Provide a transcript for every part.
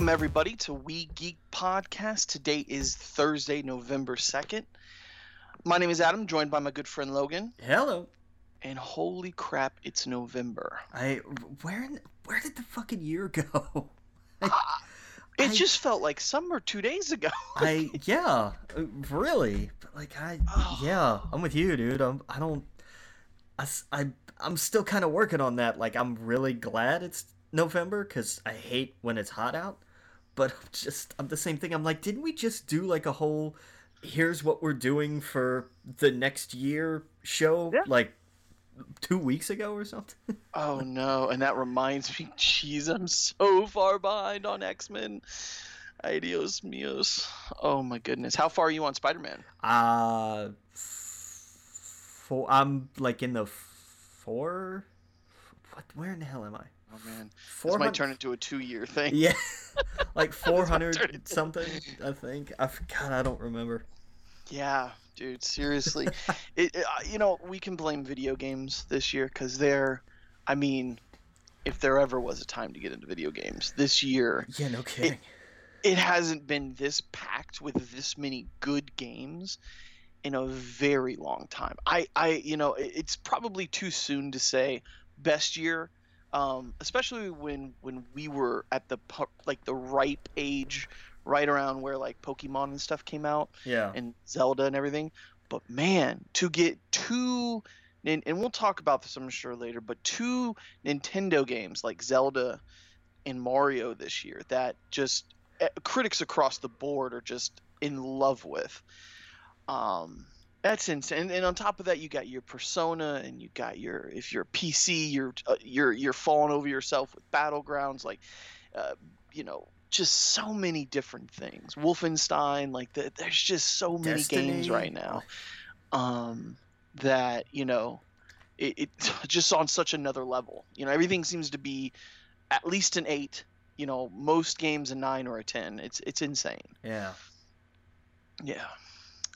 Welcome, everybody, to We Geek Podcast. Today is Thursday, November 2nd. My name is Adam, joined by my good friend Logan. Hello. And holy crap, it's November. I where in, where did the fucking year go? I, it I- just felt like summer two days ago. I yeah, uh, really. But like I Oh. yeah, I'm with you, dude. I'm I don't I I'm still kind of working on that. Like I'm really glad it's November cuz I hate when it's hot out. But I'm just I'm the same thing. I'm like, didn't we just do like a whole here's what we're doing for the next year show Yeah. like 2 weeks ago or something? oh no, and that reminds me, jeez, I'm so far behind on X Men. Adios mios. Oh my goodness. How far are you on Spider Man? Uh, four. I'm like in the four. What? Where in the hell am I? Oh man. This might turn into a two year thing. Yeah, like four hundred something. I think. I God, I don't remember. Yeah, dude, seriously. it, it, uh, you know, we can blame video games this year because they're, I mean, if there ever was a time to get into video games, this year, Yeah, no kidding. it hasn't been this packed with this many good games in a very long time. I, I, you know, it- it's probably too soon to say best year, um, especially when when we were at the like the ripe age, right around where like Pokemon and stuff came out yeah. and Zelda and everything. But man, to get two, and, and we'll talk about this I'm sure later, but two Nintendo games like Zelda and Mario this year that just eh, critics across the board are just in love with. Um, that's insane. And, and on top of that, you got your Persona, and you got your if you're a PC, you're uh, you're you're falling over yourself with Battlegrounds, like, uh, you know, just so many different things. Wolfenstein, like the, there's just so many games right now, um, that you know, it, it just on such another level. You know, everything seems to be at least an eight. You know, most games a nine or a ten. It's it's insane. Yeah. Yeah.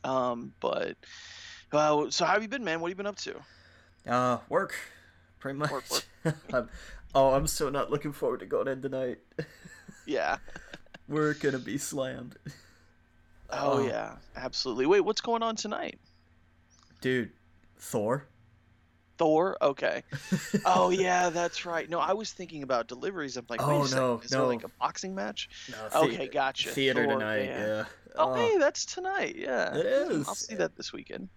Um, but well, so how have you been, man? What have you been up to? Uh, work. Pretty much. Work, I'm, oh, I'm so not looking forward to going in tonight. Yeah. We're gonna be slammed. Oh, Oh. yeah, absolutely. Wait, what's going on tonight? Dude, Thor. Thor. Okay. Oh yeah, that's right. No, I was thinking about deliveries. I'm like, wait Oh, a second. no, there no. like a boxing match? No, Okay, gotcha. Theater Thor, tonight. yeah. Yeah. Oh, Uh, hey, that's tonight. Yeah. It Hmm, I'll see that this weekend.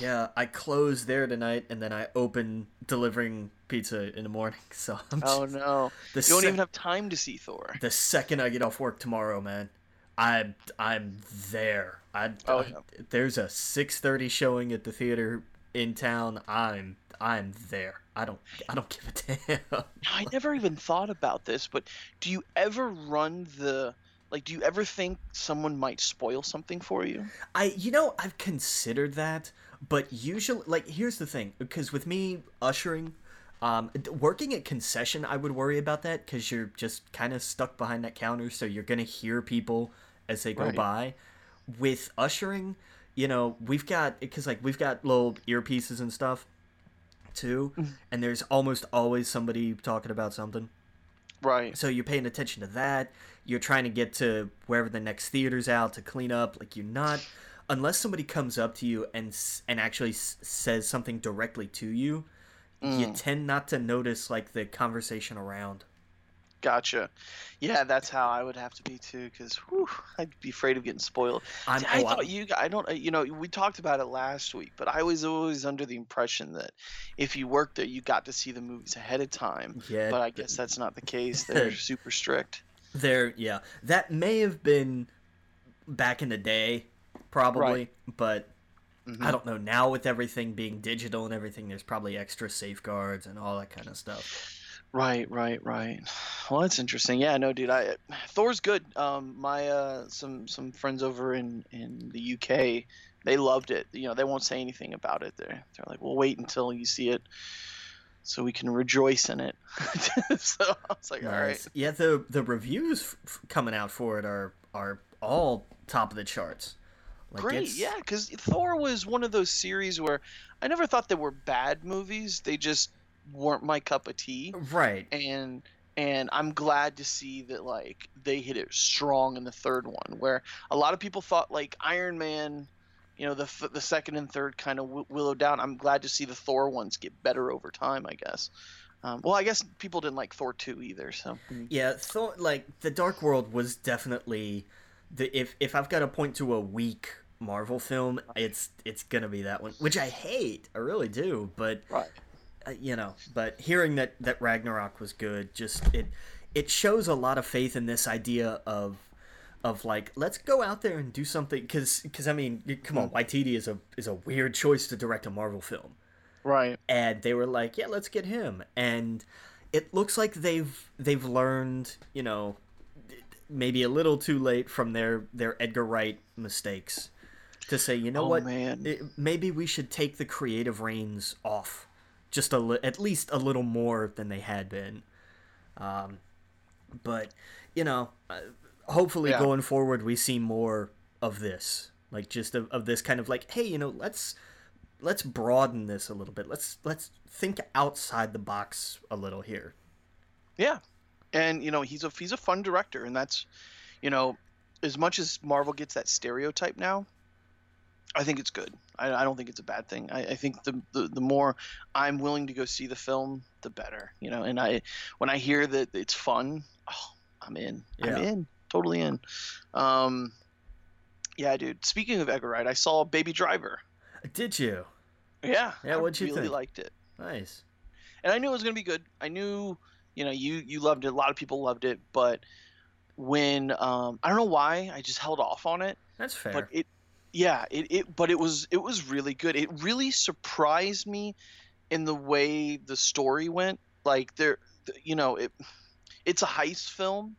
Yeah, I close there tonight, and then I open delivering pizza in the morning. So I'm Oh no, the, you don't sec- even have time to see Thor. the second I get off work tomorrow, man, I'm I'm there. I, Oh, I- yeah. there's a six thirty showing at the theater in town. I'm I'm there. I don't I don't give a damn. I never even thought about this, but do you ever run the like? Do you ever think someone might spoil something for you? I you know I've considered that, but usually like here's the thing because with me ushering, um, working at concession I would worry about that because you're just kind of stuck behind that counter, so you're gonna hear people as they go Right. by. With ushering, you know we've got because like we've got little earpieces and stuff too, and there's almost always somebody talking about something. Right. So you're paying attention to that. You're trying to get to wherever the next theater's out to clean up. Like you're not, unless somebody comes up to you and and actually s- says something directly to you. You Mm. tend not to notice like the conversation around. Gotcha. Yeah, that's how I would have to be too, because I'd be afraid of getting spoiled. I'm, See, I oh, I'm- thought you. I don't. You know, we talked about it last week, but I was always under the impression that if you worked there, you got to see the movies ahead of time. yeah, But I guess that's not the case. They're super strict. there. Yeah, that may have been back in the day, probably, but Mhm. I don't know. Now with everything being digital and everything, there's probably extra safeguards and all that kind of stuff. Right, right, right. Well, that's interesting. Yeah, no, dude. I Thor's good. Um, my uh, some some friends over in in the UK, they loved it. You know, they won't say anything about it. They're they're like, we'll wait until you see it, so we can rejoice in it. so I was like, all right. Yeah, the the reviews f- coming out for it are are all top of the charts. Like, Great, it's- yeah, because Thor was one of those series where I never thought they were bad movies. They just weren't my cup of tea. Right. and and I'm glad to see that like they hit it strong in the third one where a lot of people thought like Iron Man you know the the second and third kind of w- willowed down I'm glad to see the Thor ones get better over time I guess um, well I guess people didn't like Thor 2 either so Yeah, Thor like the Dark World was definitely the if if I've got to point to a weak Marvel film, it's it's gonna be that one, which I hate. I really do, but right Uh, you know, but hearing that that Ragnarok was good, just it it shows a lot of faith in this idea of of like let's go out there and do something because because I mean come on hmm. Waititi is a is a weird choice to direct a Marvel film. Right. And they were like yeah let's get him. And it looks like they've they've learned you know maybe a little too late from their their Edgar Wright mistakes to say you know oh what? man. It, maybe we should take the creative reins off just a li- at least a little more than they had been um, but you know uh, hopefully Yeah. going forward we see more of this like just of, of this kind of like hey you know let's let's broaden this a little bit let's let's think outside the box a little here Yeah, and you know he's a he's a fun director, and that's, you know, as much as Marvel gets that stereotype now, I think it's good. I, I don't think it's a bad thing. I, I think the, the the more I'm willing to go see the film, the better. You know, and I when I hear that it's fun, oh, I'm in. Yeah. I'm in. Totally in. Um, yeah, dude. Speaking of Edgar Wright, I saw Baby Driver. did you Yeah, Yeah, what'd you think? Really think? liked it. nice and I knew it was going to be good. I knew, you know, you you loved it. A lot of people loved it, but when um, I don't know why, I just held off on it. that's fair But it, yeah, it, it but it was it was really good. It really surprised me in the way the story went. Like there, you know, it it's a heist film,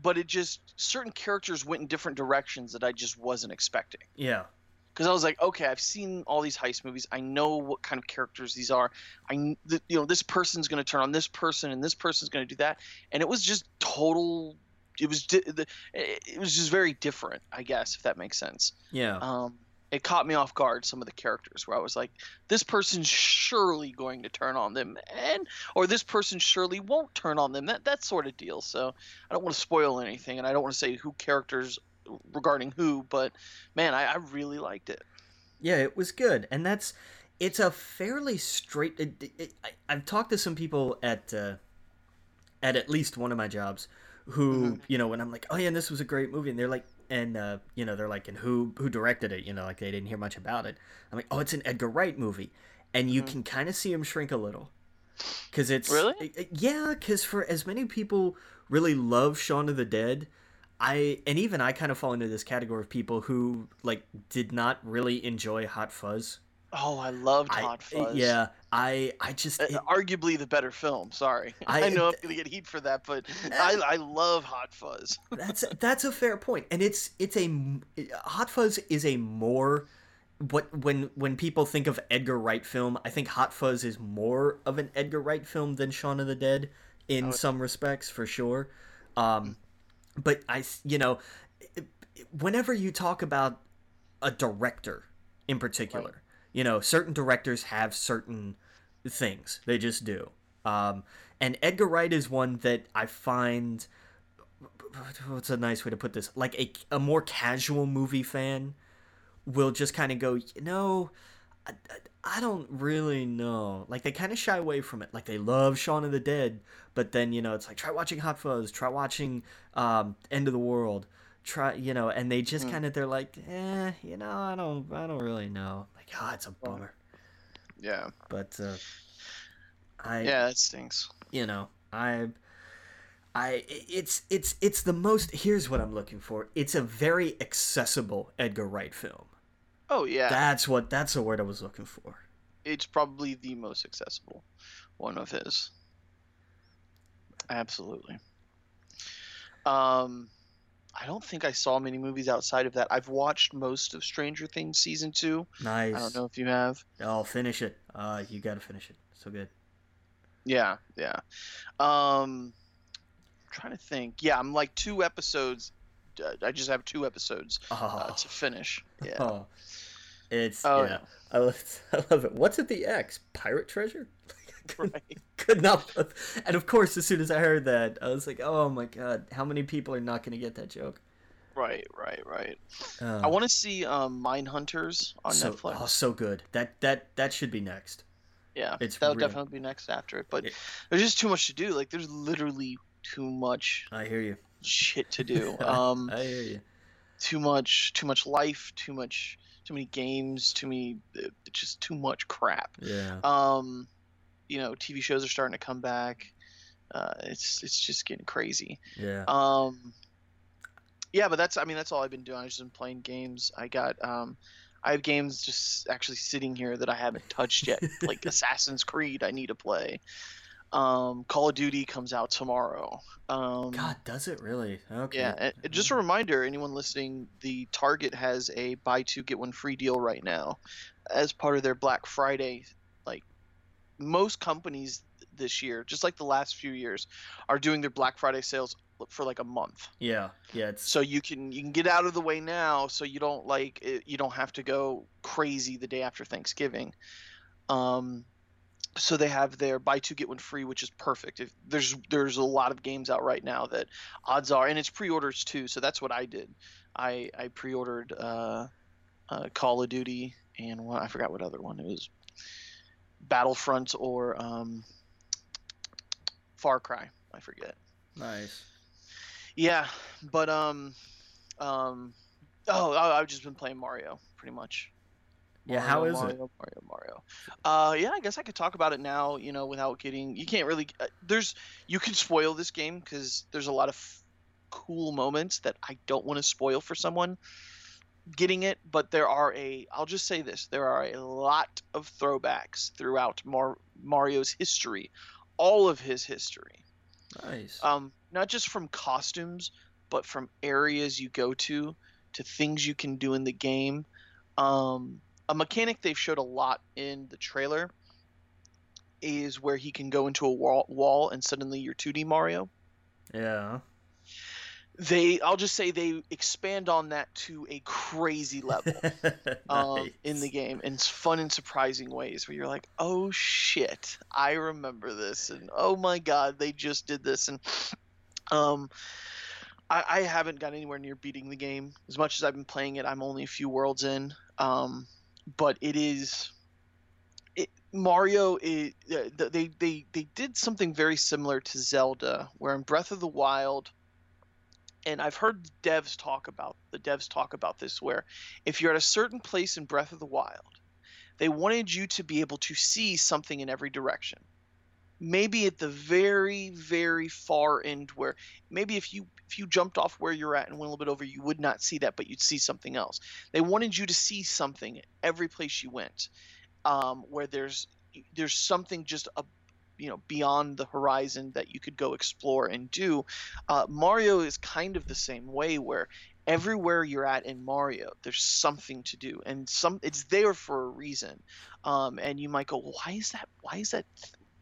but it just certain characters went in different directions that I just wasn't expecting yeah because I was like, okay, I've seen all these heist movies. I know what kind of characters these are. I, you know, this person's going to turn on this person, and this person's going to do that, and it was just total. It was it was just very different, I guess, if that makes sense. yeah Um, it caught me off guard. Some of the characters where I was like, this person's surely going to turn on them, and or this person surely won't turn on them. That that sort of deal. So I don't want to spoil anything, and I don't want to say who characters regarding who, but man, I, I really liked it. Yeah, it was good, and that's it's a fairly straight. It, it, I, I've talked to some people at uh, at at least one of my jobs who mm-hmm. you know when I'm like, oh yeah, and this was a great movie, and they're like, and uh, you know they're like, and who who directed it? You know, like they didn't hear much about it. I'm like, oh, it's an Edgar Wright movie, and you mm-hmm. can kind of see him shrink a little because it's Really? it- it- yeah, because for as many people really love Shaun of the Dead. I and even I kind of fall into this category of people who like did not really enjoy Hot Fuzz. Oh, I loved I- Hot Fuzz. Yeah, I I just Uh, it- arguably the better film. Sorry, I- I, know I'm gonna get heat for that, but I, I love Hot Fuzz. that's that's a fair point, and it's it's a Hot Fuzz is a more what when when people think of Edgar Wright film, I think Hot Fuzz is more of an Edgar Wright film than Shaun of the Dead in some respects for sure. Um, but I you know whenever you talk about a director in particular, you know certain directors have certain things. They just do. Um, and Edgar Wright is one that I find what's a nice way to put this? Like a, a more casual movie fan will just kind of go you know I, I, don't really know. Like they kind of shy away from it. Like they love Shaun of the Dead but then you know it's like try watching Hot Fuzz. Try watching um, End of the World try you know and they just kind of they're like eh you know I don't I don't really know. Like oh it's a bummer. Yeah, but uh, I yeah, that stinks. you know i i it's it's it's the most here's what i'm looking for. It's a very accessible edgar wright film. Oh yeah, that's what that's the word i was looking for. It's probably the most accessible one of his. Absolutely. Um, I don't think I saw many movies outside of that. I've watched most of Stranger Things season two. Nice. I don't know if you have. I'll finish it. Uh, you gotta finish it. So good. Yeah, yeah. Um, I'm trying to think. Yeah, I'm like two episodes. Uh, I just have two episodes uh, Oh, to finish. Yeah. oh. it's Oh, yeah. I love, I love it. What's at the X? Pirate treasure? could, Right. could not. And of course, as soon as I heard that, I was like, "Oh my god, how many people are not going to get that joke?" Right, right, right. Uh, I want to see um, Mindhunters on so, Netflix. Oh, so good. That that that should be next. yeah, it's that'll real. definitely be next after it. But there's just too much to do. Like, there's literally too much I hear you. shit to do. Um, I hear you. too much, too much life, too much, too many games, too many, uh, just too much crap. Yeah. Um, you know, TV shows are starting to come back. Uh, it's it's just getting crazy. Yeah. Um, yeah, but that's I mean that's all I've been doing. I've just been playing games. I got um, I have games just actually sitting here that I haven't touched yet, like Assassin's Creed. I need to play. Um, Call of Duty comes out tomorrow. Um, God, does it really? Okay. yeah, just a reminder, anyone listening, the Target has a buy two get one free deal right now, as part of their Black Friday. Most companies this year, just like the last few years, are doing their Black Friday sales for like a month. Yeah. Yeah. It's So you can you can get out of the way now, so you don't like it, you don't have to go crazy the day after Thanksgiving. Um, so they have their buy two get one free, which is perfect. If there's there's a lot of games out right now that odds are, and it's pre-orders too. So that's what I did. I I pre-ordered uh, uh, Call of Duty and one I forgot what other one it was, Battlefront or um, Far Cry. I forget. nice. Yeah, but um, um, oh, I- I've just been playing Mario pretty much. Yeah. How is Mario, it? Mario, Mario, Mario. Uh, yeah, I guess I could talk about it now. You know, without getting. You can't really. Uh, there's. You can spoil this game because there's a lot of f- cool moments that I don't want to spoil for someone getting it. But there are a. I'll just say this: there are a lot of throwbacks throughout Mar- Mario's history, all of his history Nice. um, not just from costumes, but from areas you go to, to things you can do in the game. Um, a mechanic they've showed a lot in the trailer is where he can go into a wall, wall and suddenly you're 2D Mario. yeah. They, I'll just say they expand on that to a crazy level. um, in the game in fun and surprising ways where you're like, oh shit, I remember this, and oh my god, they just did this, and um, I, I haven't got anywhere near beating the game as much as I've been playing it. I'm only a few worlds in, um, but it is. It, Mario, is, uh, they they they did something very similar to Zelda, where in Breath of the Wild, and I've heard devs talk about the devs talk about this, where if you're at a certain place in Breath of the Wild, they wanted you to be able to see something in every direction. Maybe at the very, very far end where maybe if you if you jumped off where you're at and went a little bit over, you would not see that, but you'd see something else. They wanted you to see something every place you went, um, where there's there's something just a you know beyond the horizon that you could go explore and do. Uh, Mario is kind of the same way where everywhere you're at in Mario, there's something to do, and some it's there for a reason. Um, and you might go, why is that? Why is that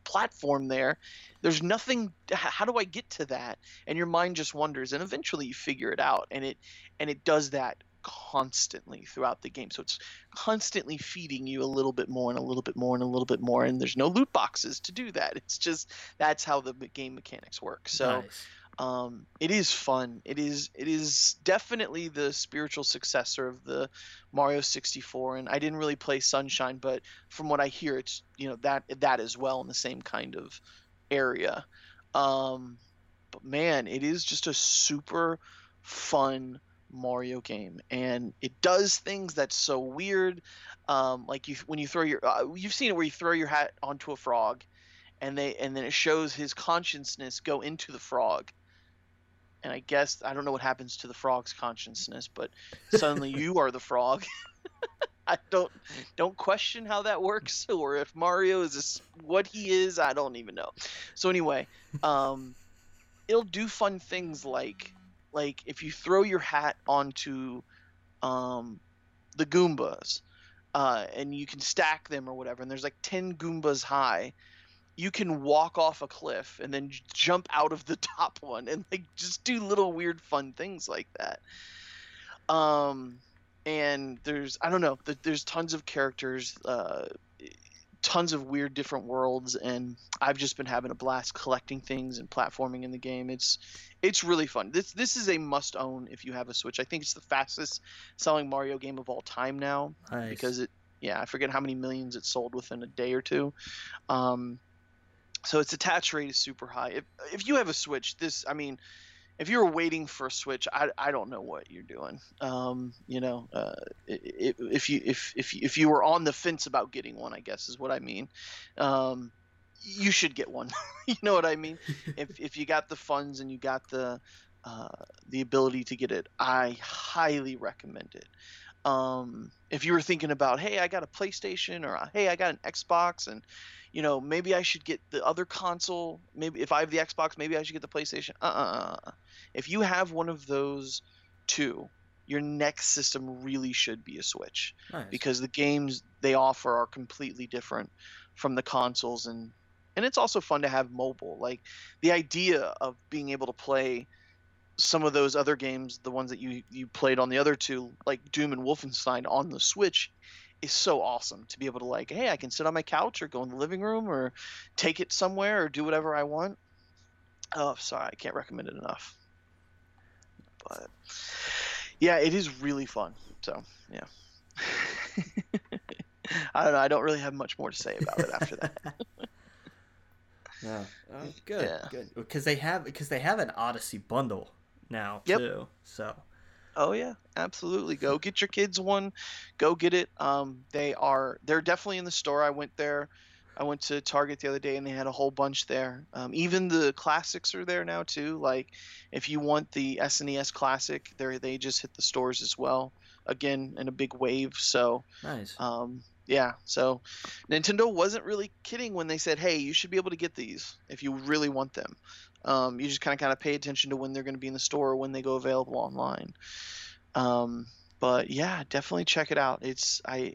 platform there? There's nothing. How do I get to that? And your mind just wonders, and eventually you figure it out, and it and it does that constantly throughout the game. So it's constantly feeding you a little bit more and a little bit more and a little bit more, and there's no loot boxes to do that. It's just that's how the game mechanics work. So nice. um, it is fun. It is it is definitely the spiritual successor of the Mario 64. And I didn't really play Sunshine, but from what I hear, it's you know that that as well in the same kind of area. Um, but man, it is just a super fun Mario game, and it does things that's so weird. Um, like you when you throw your uh, you've seen it where you throw your hat onto a frog, and they and then it shows his consciousness go into the frog and I guess I don't know what happens to the frog's consciousness, but suddenly you are the frog. I don't don't question how that works, or if Mario is what he is. I don't even know. So anyway, um, it'll do fun things like like if you throw your hat onto um, the Goombas uh, and you can stack them or whatever, and there's like 10 Goombas high, you can walk off a cliff and then jump out of the top one and like just do little weird fun things like that. Um, and there's I don't know, there's tons of characters, uh, tons of weird different worlds, and I've just been having a blast collecting things and platforming in the game. It's it's really fun. This this is a must own if you have a Switch. I think it's the fastest selling Mario game of all time now Nice. because it yeah I forget how many millions it sold within a day or two. Um, so its attach rate is super high. If if you have a Switch, this I mean. If you were waiting for a Switch, I, I don't know what you're doing. Um, you know, uh, if you if if if you were on the fence about getting one, I guess is what I mean. Um, you should get one. you know what I mean? if if you got the funds and you got the uh, the ability to get it, I highly recommend it. Um, if you were thinking about, hey, I got a PlayStation or hey, I got an Xbox, and you know maybe I should get the other console. Maybe if I have the Xbox, maybe I should get the PlayStation. Uh, uh, uh. If you have one of those two, your next system really should be a Switch nice. because the games they offer are completely different from the consoles and and it's also fun to have mobile like the idea of being able to play some of those other games the ones that you you played on the other two like doom and wolfenstein on the switch is so awesome to be able to like hey i can sit on my couch or go in the living room or take it somewhere or do whatever i want oh sorry i can't recommend it enough but yeah it is really fun so yeah I don't know. I don't really have much more to say about it after that. Yeah. Uh, oh, good. Yeah. Good. Because they have because they have an Odyssey bundle now Yep. too. So Oh yeah, absolutely. Go get your kids one. Go get it. Um, they are they're definitely in the store. I went there. I went to Target the other day and they had a whole bunch there. Um, even the classics are there now too. Like if you want the SNES Classic, they they just hit the stores as well. Again, in a big wave. So nice. Um, yeah, so Nintendo wasn't really kidding when they said, "Hey, you should be able to get these if you really want them." Um, you just kind of kind of pay attention to when they're going to be in the store or when they go available online. Um, but yeah, definitely check it out. It's I,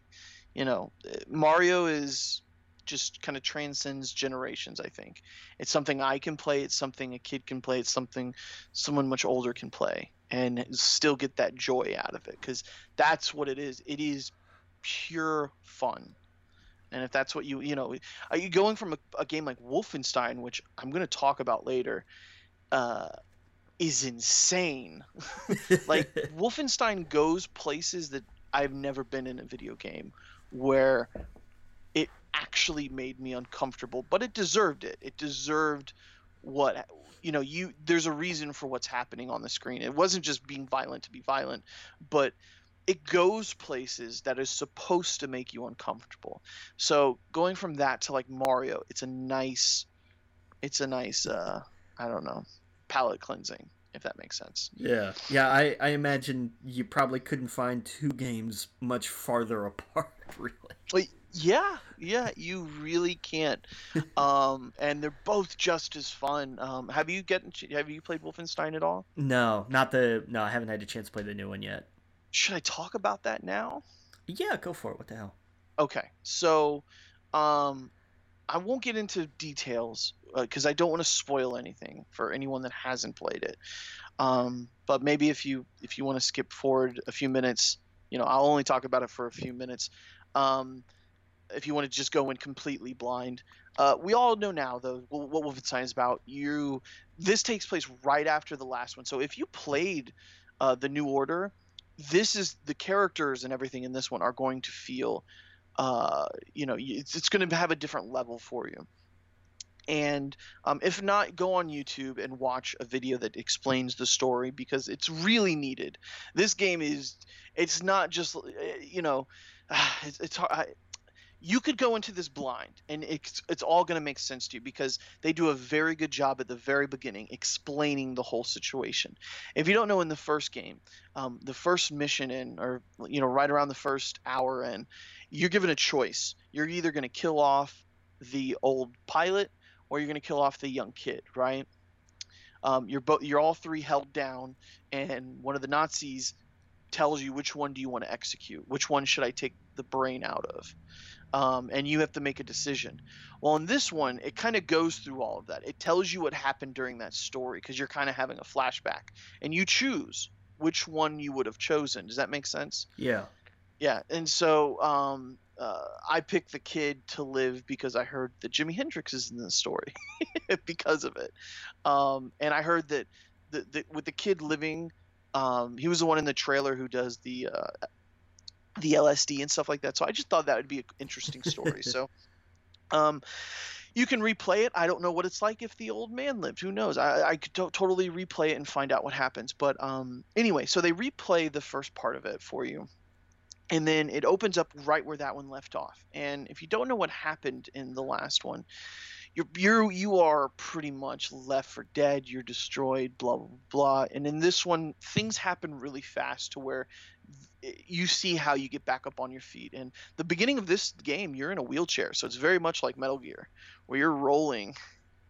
you know, Mario is just kind of transcends generations. I think it's something I can play. It's something a kid can play. It's something someone much older can play and still get that joy out of it because that's what it is. It is pure fun. And if that's what you, you know, are you going from a, a game like Wolfenstein, which I'm going to talk about later, uh, is insane. like Wolfenstein goes places that I've never been in a video game where it actually made me uncomfortable, but it deserved it. It deserved what you know, you there's a reason for what's happening on the screen. It wasn't just being violent to be violent, but it goes places that is supposed to make you uncomfortable. So going from that to like Mario, it's a nice it's a nice uh I don't know, palate cleansing, if that makes sense. yeah. Yeah. I I imagine you probably couldn't find two games much farther apart. Really. Like, yeah, yeah, you really can't. um, and they're both just as fun. Um, have you get have you played Wolfenstein at all? No, not the. No, I haven't had a chance to play the new one yet. Should I talk about that now? Yeah, go for it. What the hell? Okay, so um, I won't get into details because I don't want to spoil anything for anyone that hasn't played it. Um, but maybe if you if you want to skip forward a few minutes, you know, I'll only talk about it for a few minutes. Um, if you want to just go in completely blind, uh, we all know now though what Wolfenstein is about. You this takes place right after the last one. So if you played uh, the New Order, this is the characters and everything in this one are going to feel uh, you know, it's, it's going to have a different level for you. And um, if not, go on YouTube and watch a video that explains the story because it's really needed. This game is, it's not just, uh, you know, it's, it's hard. You could go into this blind and it's, it's all going to make sense to you because they do a very good job at the very beginning explaining the whole situation. If you don't know in the first game, um, the first mission in, or, you know, right around the first hour in, you're given a choice. You're either going to kill off the old pilot or you're going to kill off the young kid, right? um, you're both you're all three held down, and one of the Nazis tells you which one do you want to execute, which one should I take the brain out of, um, and you have to make a decision. Well, in this one, it kind of goes through all of that. It tells you what happened during that story because you're kind of having a flashback, and you choose which one you would have chosen. Does that make sense? Yeah. Yeah, and so um, uh, I picked the kid to live because I heard that Jimi Hendrix is in the story because of it, um, and I heard that the, the, with the kid living, um, he was the one in the trailer who does the uh, the LSD and stuff like that. So I just thought that would be an interesting story. so. Um, you can replay it. I don't know what it's like if the old man lived. Who knows? I, I could to- totally replay it and find out what happens. But um, anyway, so they replay the first part of it for you and then it opens up right where that one left off. And if you don't know what happened in the last one, you're you're you are pretty much left for dead. You're destroyed. Blah blah blah. And in this one, things happen really fast to where you see how you get back up on your feet. And the beginning of this game, you're in a wheelchair, so it's very much like Metal Gear, where you're rolling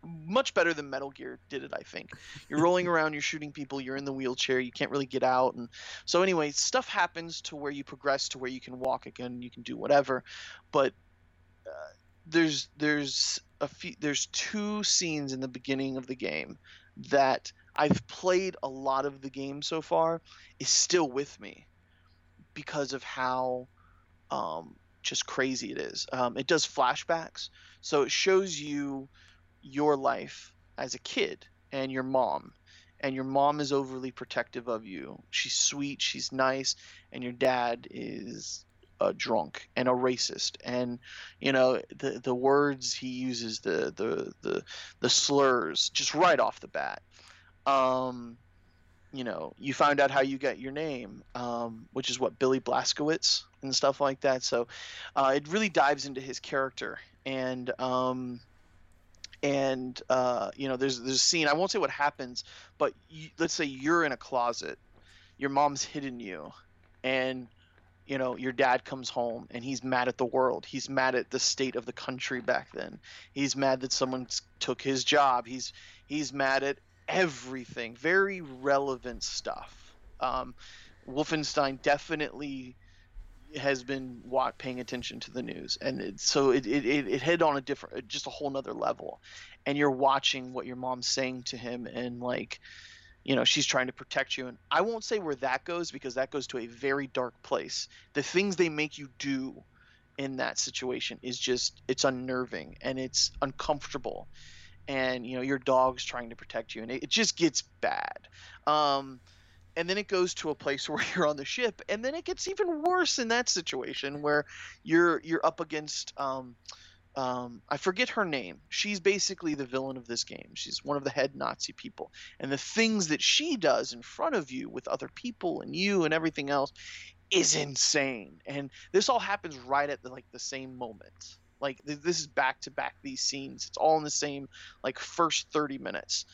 much better than Metal Gear did it, I think. You're rolling around, you're shooting people, you're in the wheelchair, you can't really get out, and so anyway, stuff happens to where you progress to where you can walk again, you can do whatever, but uh, there's there's a few there's two scenes in the beginning of the game that I've played a lot of the game so far is still with me because of how um, just crazy it is. Um, it does flashbacks, so it shows you your life as a kid and your mom and your mom is overly protective of you. She's sweet she's nice and your dad is a drunk and a racist. And you know the the words he uses the the the, the slurs just right off the bat. Um you know you found out how you get your name um, which is what billy blazkowicz and stuff like that. So uh, it really dives into his character. And um, and uh, you know there's there's a scene i won't say what happens but you, let's say you're in a closet your mom's hidden you and you know your dad comes home and he's mad at the world. He's mad at the state of the country back then. He's mad that someone took his job. He's he's mad at everything very relevant stuff. Um, wolfenstein definitely has been paying attention to the news and it, so it, it, it hit on a different just a whole nother level. And you're watching what your mom's saying to him and like you know she's trying to protect you. And i won't say where that goes because that goes to a very dark place. The things they make you do in that situation is just it's unnerving and it's uncomfortable and you know your dog's trying to protect you and it, it just gets bad um, and then it goes to a place where you're on the ship and then it gets even worse in that situation where you're you're up against um, um, I forget her name. She's basically the villain of this game. She's one of the head Nazi people, and the things that she does in front of you with other people and you and everything else is insane. And this all happens right at the, like the same moment. Like this is back to back these scenes. It's all in the same like first 30 minutes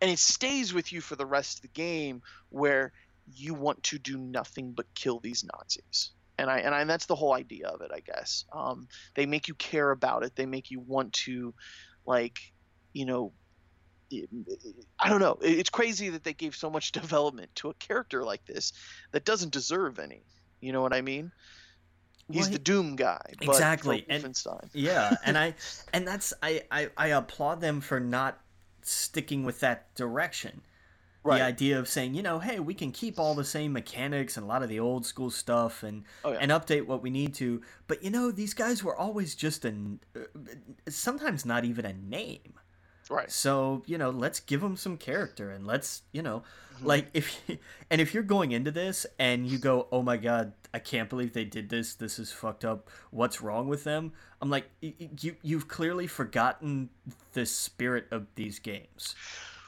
and it stays with you for the rest of the game where you want to do nothing but kill these Nazis. And I and I, and that's the whole idea of it, I guess. Um, they make you care about it. They make you want to, like, you know, I don't know. It's crazy that they gave so much development to a character like this that doesn't deserve any. You know what I mean? He's well, the Doom guy. exactly. And, yeah, and I and that's I, I I applaud them for not sticking with that direction. Right. The idea of saying, you know, hey, we can keep all the same mechanics and a lot of the old school stuff and oh, yeah. and update what we need to, but you know, these guys were always just a uh, sometimes not even a name. Right. So, you know, let's give them some character and let's, you know, mm-hmm. like if and if you're going into this and you go, "Oh my god, I can't believe they did this. This is fucked up. What's wrong with them?" I'm like, you you've clearly forgotten the spirit of these games.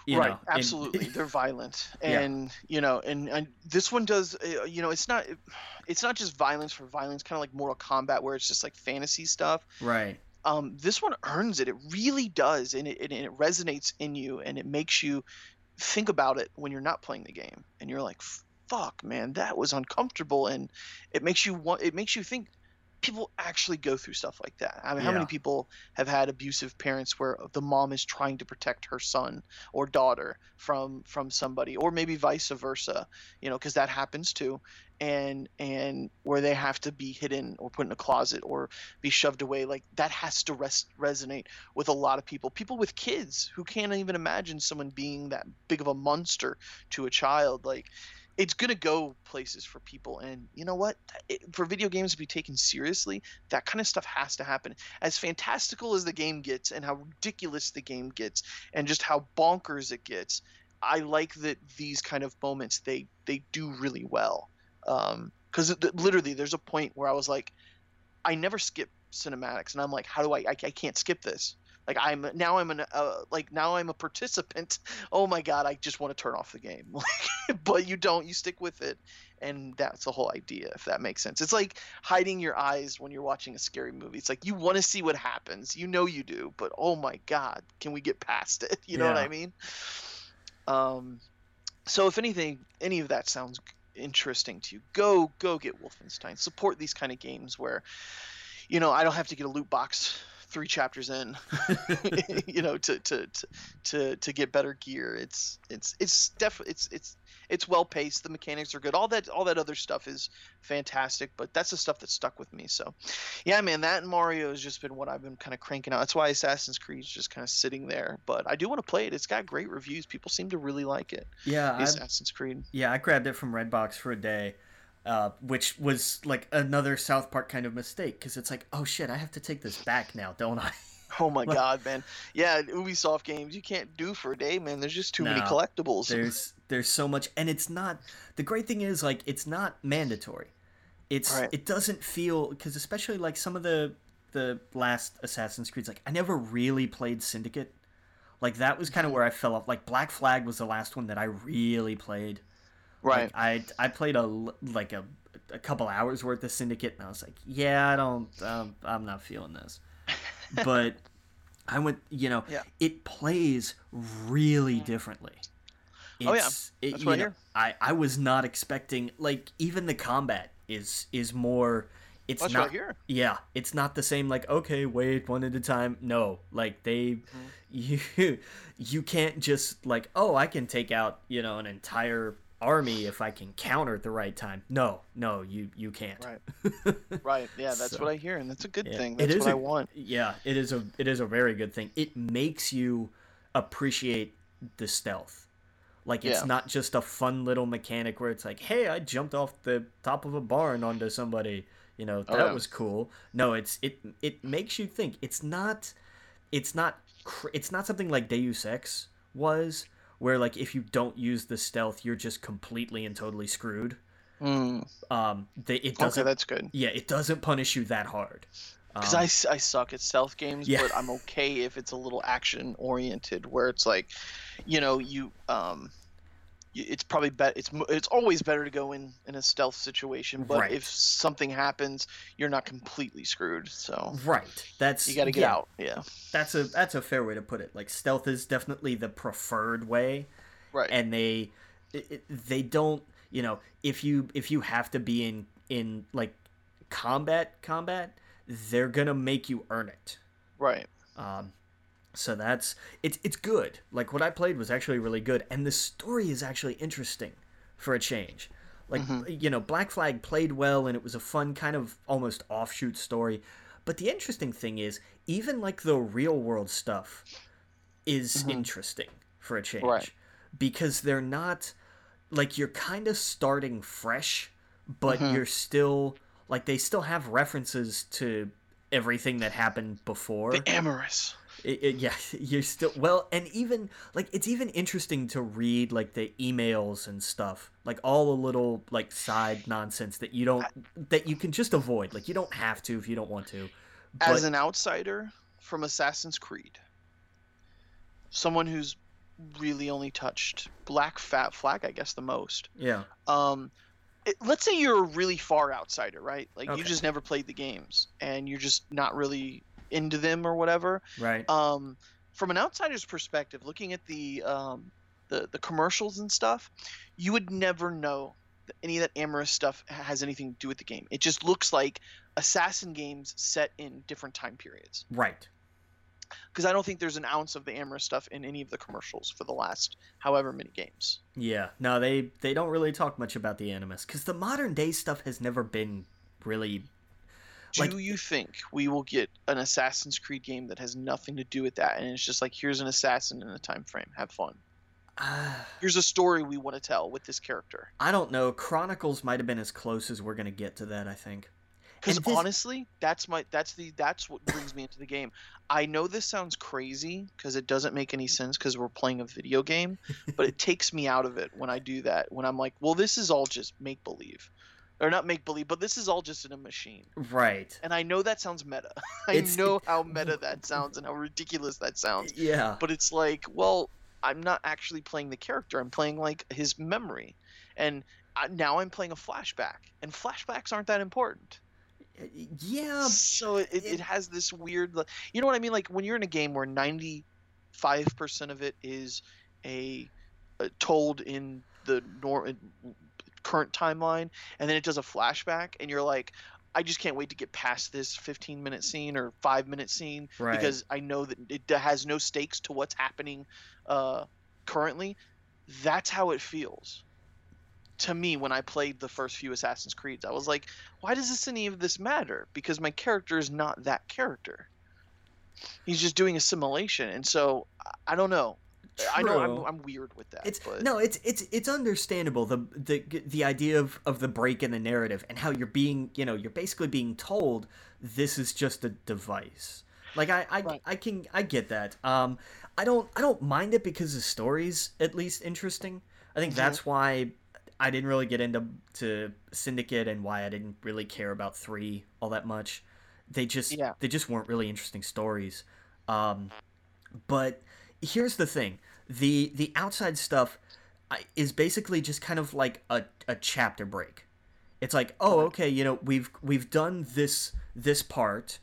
You right, know, absolutely. And, They're violent, and yeah. you know, and, and this one does. Uh, you know, it's not, it's not just violence for violence, kind of like Mortal Kombat, where it's just like fantasy stuff. Right um, this one earns it. It really does, and it, and it resonates in you, and it makes you think about it when you're not playing the game, and you're like, "Fuck, man, that was uncomfortable," and it makes you want. It makes you think, people actually go through stuff like that. I mean, how many people have had abusive parents where the mom is trying to protect her son or daughter from from somebody, or maybe vice versa, you know, because that happens too, and and where they have to be hidden or put in a closet or be shoved away, like that has to res- resonate with a lot of people. People with kids who can't even imagine someone being that big of a monster to a child, like it's gonna go places for people and you know what? It, for video games to be taken seriously that kind of stuff has to happen. As fantastical as the game gets and how ridiculous the game gets and just how bonkers it gets i like that these kind of moments they they do really well. Um because literally there's a point where i was like i never skip cinematics and i'm like how do i i, I can't skip this like i'm now i'm an uh, like now i'm a participant. Oh my god i just want to turn off the game. But you don't you stick with it. And that's the whole idea if that makes sense. It's like hiding your eyes when you're watching a scary movie. It's like you want to see what happens. You know you do but oh my god can we get past it? You know what i mean? Um so if anything any of that sounds interesting to you go go get wolfenstein. Support these kind of games where you know i don't have to get a loot box three chapters in you know to, to to to to get better gear. It's it's it's definitely it's it's it's well paced. The mechanics are good. All that all that other stuff is fantastic but that's the stuff that stuck with me. So yeah man that and mario has just been what i've been kind of cranking out. That's why assassin's creed's just kind of sitting there but i do want to play it. It's got great reviews. People seem to really like it. Yeah, assassin's creed. Yeah, I grabbed it from Redbox for a day, uh, which was like another South Park kind of mistake because it's like, oh shit, I have to take this back now, don't I? oh my Well- god man yeah ubisoft games you can't do for a day man there's just too many collectibles There's there's so much, and it's not. The great thing is like it's not mandatory. It's Right. it doesn't feel because especially like some of the the last Assassin's Creeds, like I never really played Syndicate. Like that was Mm-hmm. kind of where I fell off. Like Black Flag was the last one that I really played. Right Like, I I played a like a a couple hours worth of Syndicate, and I was like, yeah, I don't, um, I'm not feeling this. But I went, you know, Yeah. it plays really differently. Oh, yeah. It's- it- That's you what I know. I I was not expecting like even the combat is is more. It's That's not. right here Yeah, it's not the same. Like, okay, wait one at a time. No, like they, Mm-hmm. you, you can't just like, oh, I can take out you know an entire army if I can counter at the right time. No, no, you you can't. Right. right yeah that's So- what i hear and that's a good Yeah, thing it that's is what I a- want Yeah, it is a it is a very good thing. It makes you appreciate the stealth. Like it's Yeah. not just a fun little mechanic where it's like, "Hey, I jumped off the top of a barn onto somebody." You know, Oh, that yeah. was cool. No, it's it it makes you think. It's not it's not it's not something like Deus Ex was where like if you don't use the stealth, you're just completely and totally screwed. Mm, Um they, it doesn't Okay, that's good yeah, it doesn't punish you that hard. because Um, I suck at stealth games Yeah. but i'm okay if it's a little action oriented where it's like you know you um it's probably better. it's it's always better to go in in a stealth situation but Right. if something happens you're not completely screwed so Right. That's you got to get yeah, out yeah That's a that's a fair way to put it. Like stealth is definitely the preferred way, right and they it, they don't you know if you if you have to be in in like combat combat, they're gonna make you earn it. right Um, so that's it's it's good. Like what I played was actually really good, and the story is actually interesting for a change. Like you know, Black Flag played well, and it was a fun kind of almost offshoot story. But the interesting thing is, even like the real world stuff is interesting for a change Right. because they're not like you're kind of starting fresh, but Mm-hmm. you're still like they still have references to everything that happened before. the Animus It- it- yeah, you're still well, and even like it's even interesting to read like the emails and stuff, like all the little like side nonsense that you don't that you can just avoid. Like you don't have to if you don't want to. But... as an outsider from Assassin's Creed, someone who's really only touched Black Fat Flag, I guess the most. Yeah, Um, it, let's say you're a really far outsider, right? Like Okay. you just never played the games and you're just not really into them or whatever. right. Um, from an outsider's perspective, looking at the um, the the commercials and stuff, you would never know that any of that Animus stuff has anything to do with the game. It just looks like assassin games set in different time periods. Right. Because I don't think there's an ounce of the Animus stuff in any of the commercials for the last however many games. Yeah. No, they they don't really talk much about the animus because the modern day stuff has never been really. Like... Do you think we will get an Assassin's Creed game that has nothing to do with that, and it's just like here's an assassin in a time frame, have fun. Here's a story we want to tell with this character. I don't know. Chronicles might have been as close as we're gonna get to that. I think. Because this- honestly, that's my that's the that's what brings me into the game. I know this sounds crazy because it doesn't make any sense because we're playing a video game, but it takes me out of it when I do that. When I'm like, well, this is all just make believe, or not make believe, but this is all just in a machine. Right. And I know that sounds meta. I It's- know how meta that sounds and how ridiculous that sounds. Yeah. But it's like, well, I'm not actually playing the character. I'm playing like his memory, and I, now I'm playing a flashback, and flashbacks aren't that important. Yeah. so it, it, it- has this weird you know what i mean like when you're in a game where 95% of it is a, uh told in the current timeline and then it does a flashback and you're like i just can't wait to get past this 15 minute scene or 5 minute scene Right. because i know that it has no stakes to what's happening uh, currently that's how it feels to me when I played the first few Assassin's Creeds. I was like, why does this any of this matter? Because my character is not that character. He's just doing assimilation, and so I- don't know. I know I'm, I'm weird with that. It's but no, it's it's it's understandable the the the idea of of the break in the narrative and how you're being you know you're basically being told this is just a device. Like I I, Right. I can I get that. Um, I don't I don't mind it because the story's at least interesting. I think Mhm. that's why I didn't really get into to Syndicate and why I didn't really care about three all that much. They just Yeah. they just weren't really interesting stories. Um, but here's the thing the the outside stuff is basically just kind of like a, a chapter break it's like oh okay you know we've we've done this this part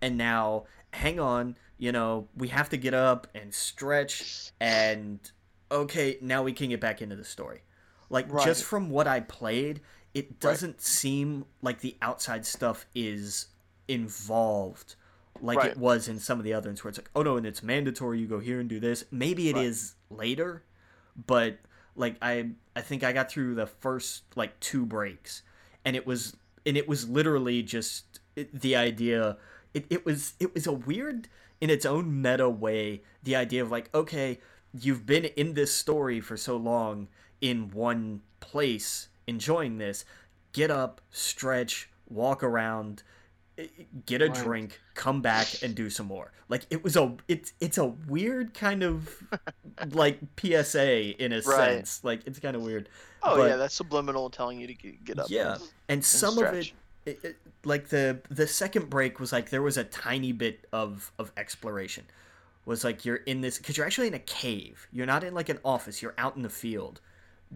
and now hang on you know we have to get up and stretch and okay now we can get back into the story like Right. just from what i played it doesn't seem like the outside stuff is involved like Right. it was in some of the other ones where it's like oh no and it's mandatory you go here and do this maybe it is Right. later but like i i think i got through the first like two breaks and it was and it was literally just the idea it, it was it was a weird in its own meta way the idea of like okay you've been in this story for so long in one place enjoying this get up stretch walk around eh, get a Right. drink come back and do some more. Like it was a it's it's a weird kind of like psa in a Right. sense. Like it's kind of weird. Oh but- yeah, that's subliminal telling you to get, up. yeah and- and some of it, it, it like the the second break was like there was a tiny bit of of exploration. Was like you're in this because you're actually in a cave. You're not in like an office. You're out in the field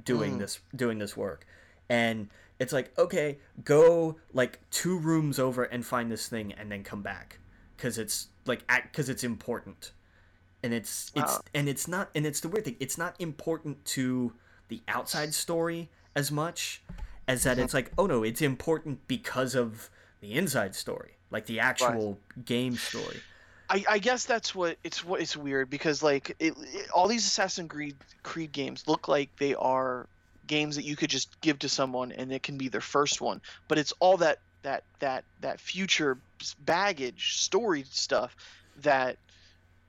doing Mm. this doing this work. And it's like okay go like two rooms over and find this thing and then come back. Because it's like because it's important. And it's it's Wow. and it's not and it's the weird thing it's not important to the outside story as much as that it's like oh no it's important because of the inside story like the actual game story I, I guess that's what it's what it's weird because like it, it- all these Assassin's Creed Creed games look like they are games that you could just give to someone and it can be their first one, but it's all that that that that future baggage story stuff that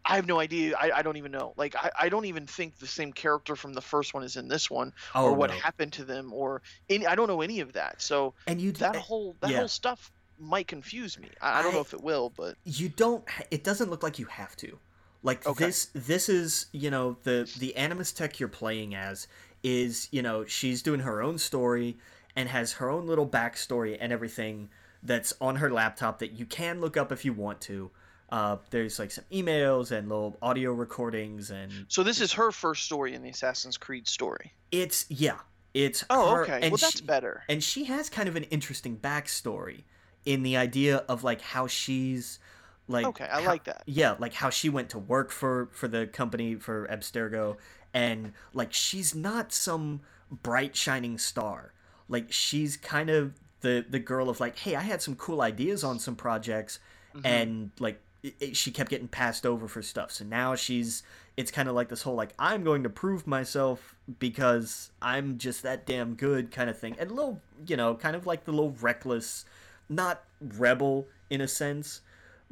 I have no idea. I, I don't even know. Like I, I don't even think the same character from the first one is in this one, oh or what no. happened to them, or any. I don't know any of that. So and you that eh, whole that yeah. whole stuff might confuse me. I, I don't know if it will, but you don't it doesn't look like you have to like Okay. this this is you know the the animus tech you're playing as is you know she's doing her own story and has her own little backstory and everything that's on her laptop that you can look up if you want to uh, there's like some emails and little audio recordings and So this is her first story in the Assassin's Creed story. it's yeah it's Oh, her- okay. and Well, that's she- better. and she has kind of an interesting backstory in the idea of like how she's like Okay, I how- like that. yeah like how she went to work for for the company for abstergo and like she's not some bright shining star like she's kind of the the girl of like, hey, I had some cool ideas on some projects, Mhm. and like it, it- she kept getting passed over for stuff. So now she's it's kind of like this whole like I'm going to prove myself because I'm just that damn good kind of thing, and a little you know kind of like the little reckless, not rebel in a sense,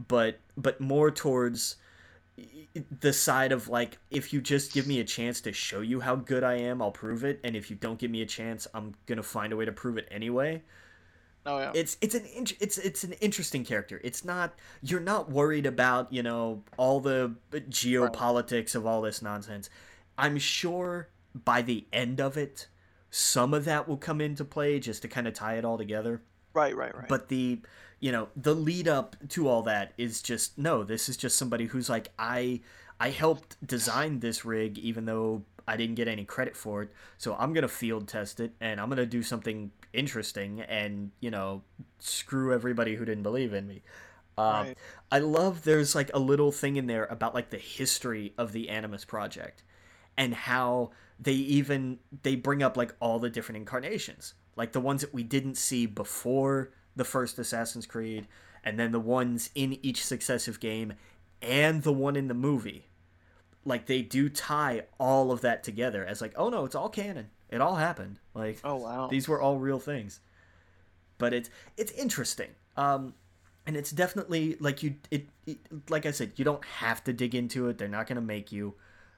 but but more towards the side of like if you just give me a chance to show you how good I am, I'll prove it, and if you don't give me a chance, I'm gonna find a way to prove it anyway. Oh yeah. It's it's an int- it's it's an interesting character. It's not you're not worried about you know all the geopolitics of all this nonsense. I'm sure by the end of it, some of that will come into play just to kind of tie it all together right, right, right. but the you know the lead up to all that is just no this is just somebody who's like i i helped design this rig even though i didn't get any credit for it so i'm gonna field test it and i'm gonna do something interesting and you know screw everybody who didn't believe in me um, Right. i love there's like a little thing in there about like the history of the animus project and how they even they bring up like all the different incarnations like the ones that we didn't see before the first assassin's creed and then the ones in each successive game and the one in the movie like they do tie all of that together as like oh no it's all canon. It all happened. Like oh wow. these were all real things. But it's it's interesting. Um and it's definitely like you it, it like i said you don't have to dig into it. They're not going to make you.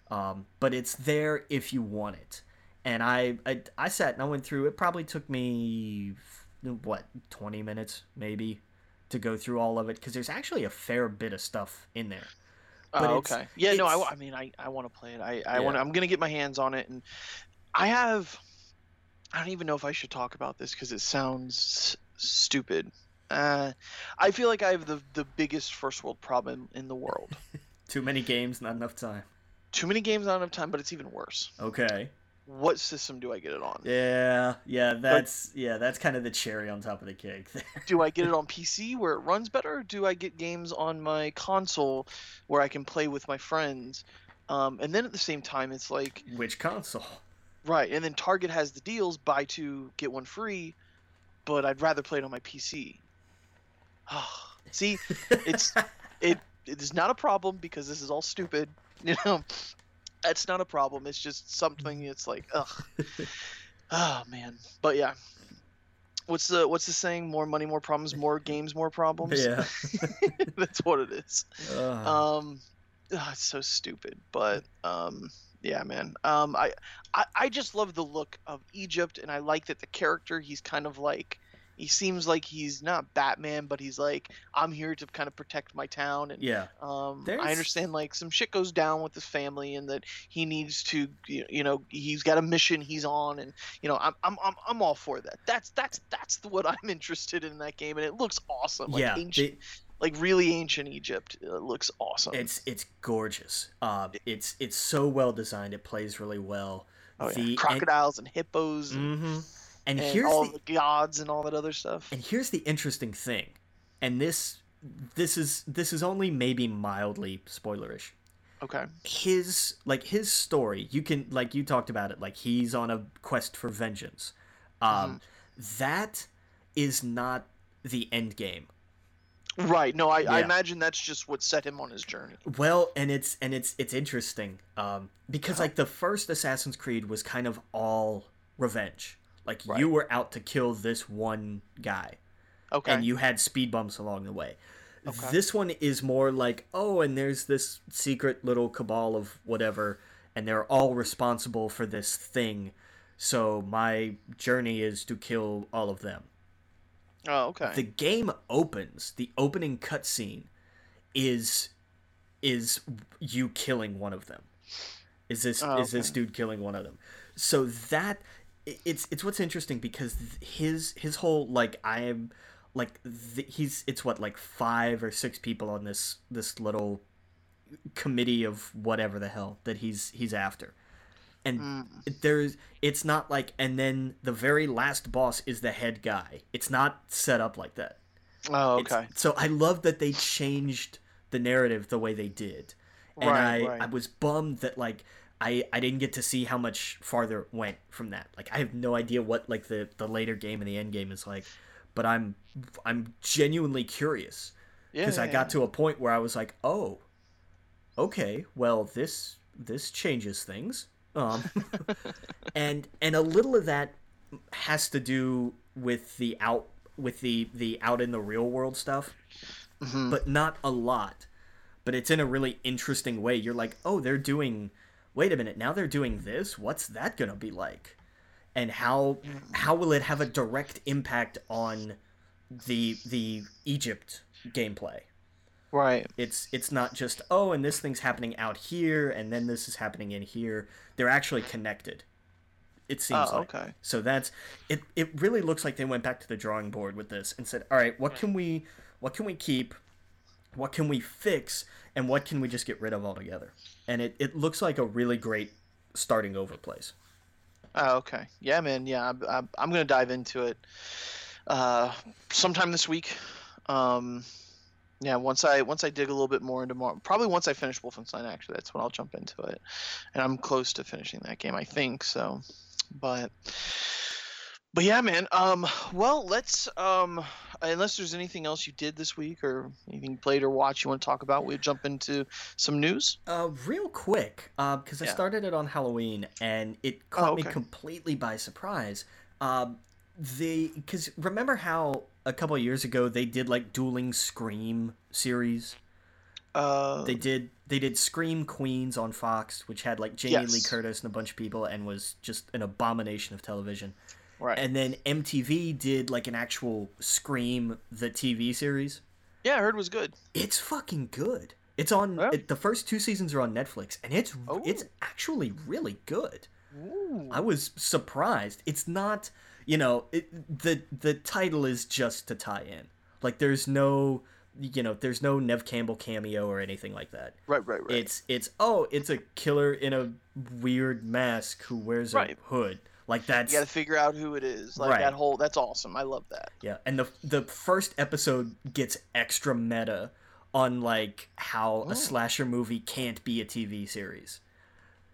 Um but it's there if you want it and I, I i sat and i went through it probably took me what 20 minutes maybe to go through all of it because there's actually a fair bit of stuff in there but oh, okay. Yeah, no, I, I mean, I, I want to play it. I, I Yeah. want. I'm gonna get my hands on it, and I have. I don't even know if I should talk about this because it sounds stupid. Uh, I feel like I have the the biggest first world problem in the world. too many games not enough time Too many games, not enough time, but it's even worse. okay What system do I get it on? yeah yeah that's yeah that's kind of the cherry on top of the cake do I get it on PC where it runs better? Or do I get games on my console where I can play with my friends? Um, and then at the same time, it's like which console right, and then Target has the deals: buy two get one free. But I'd rather play it on my PC. See, it's it it is not a problem because this is all stupid. You know, that's not a problem. It's just something. It's like ugh. Oh man, but yeah. What's the what's the saying? More money, more problems. More games, more problems. yeah that's what it is. Um, ah, it's so stupid, but um, yeah, man. Um, I, I I just love the look of Egypt, and I like that the character. He's kind of like he seems like he's not Batman, but he's like I'm here to kind of protect my town, and yeah um, There's- I understand like some shit goes down with his family, and that he needs to, you know, he's got a mission he's on, and you know, I'm I'm I'm, I'm all for that. That's that's that's what I'm interested in that game, and it looks awesome. Like yeah ancient, they- like really ancient Egypt. It looks awesome. it's it's gorgeous uh it's it's so well designed it plays really well oh, yeah. crocodiles and hippos and, and, hmm and and here's all the the gods and all that other stuff. and here's the interesting thing and this this is this is only maybe mildly spoilerish Okay. his like his story you can like you talked about it like he's on a quest for vengeance um that is not the end game Right. No, I, I imagine that's just what set him on his journey. well and it's and it's it's interesting um because like the first assassin's creed was kind of all revenge like Right. you were out to kill this one guy Okay. and you had speed bumps along the way. Okay. This one is more like, oh, and there's this secret little cabal of whatever, and they're all responsible for this thing. So my journey is to kill all of them. oh, okay. The game opens. The opening cutscene is is you killing one of them. Is this Oh, is this dude killing one of them? So that it's it's what's interesting because his his whole like I am like th- he's it's what like five or six people on this this little committee of whatever the hell that he's he's after. And Mm. there's it's not like and then the very last boss is the head guy. It's not set up like that. oh, It's- okay. so I love that they changed the narrative the way they did. And Right, I, right. I was bummed that like I I didn't get to see how much farther it went from that. Like I have no idea what like the the later game and the end game is like, but I'm I'm genuinely curious because yeah, I got to a point where I was like, oh, okay, well this this changes things. Um, and and a little of that has to do with the out with the the out in the real world stuff, Mhm. but not a lot. But it's in a really interesting way. You're like, oh, they're doing. Wait a minute, now they're doing this. What's that gonna be like? And how mm. how will it have a direct impact on the the Egypt gameplay? right. It's it's not just oh, and this thing's happening out here, and then this is happening in here. They're actually connected. It seems Oh, like. okay. So that's it. It really looks like they went back to the drawing board with this and said, "All right, what can we, what can we keep, what can we fix, and what can we just get rid of altogether?" And it, it looks like a really great starting over place. Oh, okay. Yeah, man. Yeah, I'm, I'm, I'm gonna dive into it uh, sometime this week. Um, yeah, once I once I dig a little bit more into more, probably once I finish Wolfenstein. Actually, that's when I'll jump into it, and I'm close to finishing that game, I think. So, but but yeah, man. Um, well, let's um, unless there's anything else you did this week or anything you played or watched you want to talk about, we'll jump into some news. Uh, real quick, because I Yeah. started it on Halloween and it caught me okay. completely by surprise. Um, they because remember how a couple of years ago they did like dueling Scream series. Uh, They did they did Scream Queens on Fox, which had like Jamie Lee Curtis and a bunch of people, and was just an abomination of television. Right. And then MTV did like an actual Scream the TV series. yeah, I heard it was good. It's fucking good. It's on Yeah. it, the first two seasons are on Netflix, and it's Oh. it's actually really good. Ooh. I was surprised. It's not, you know, it, the the title is just to tie in. Like there's no, you know, there's no Nev Campbell cameo or anything like that. Right, right, right. It's it's oh, it's a killer in a weird mask who wears a Right. hood. Like that's you got to figure out who it is. Like Right. that whole. That's awesome. I love that. yeah. And the the first episode gets extra meta on like how Oh. a slasher movie can't be a TV series.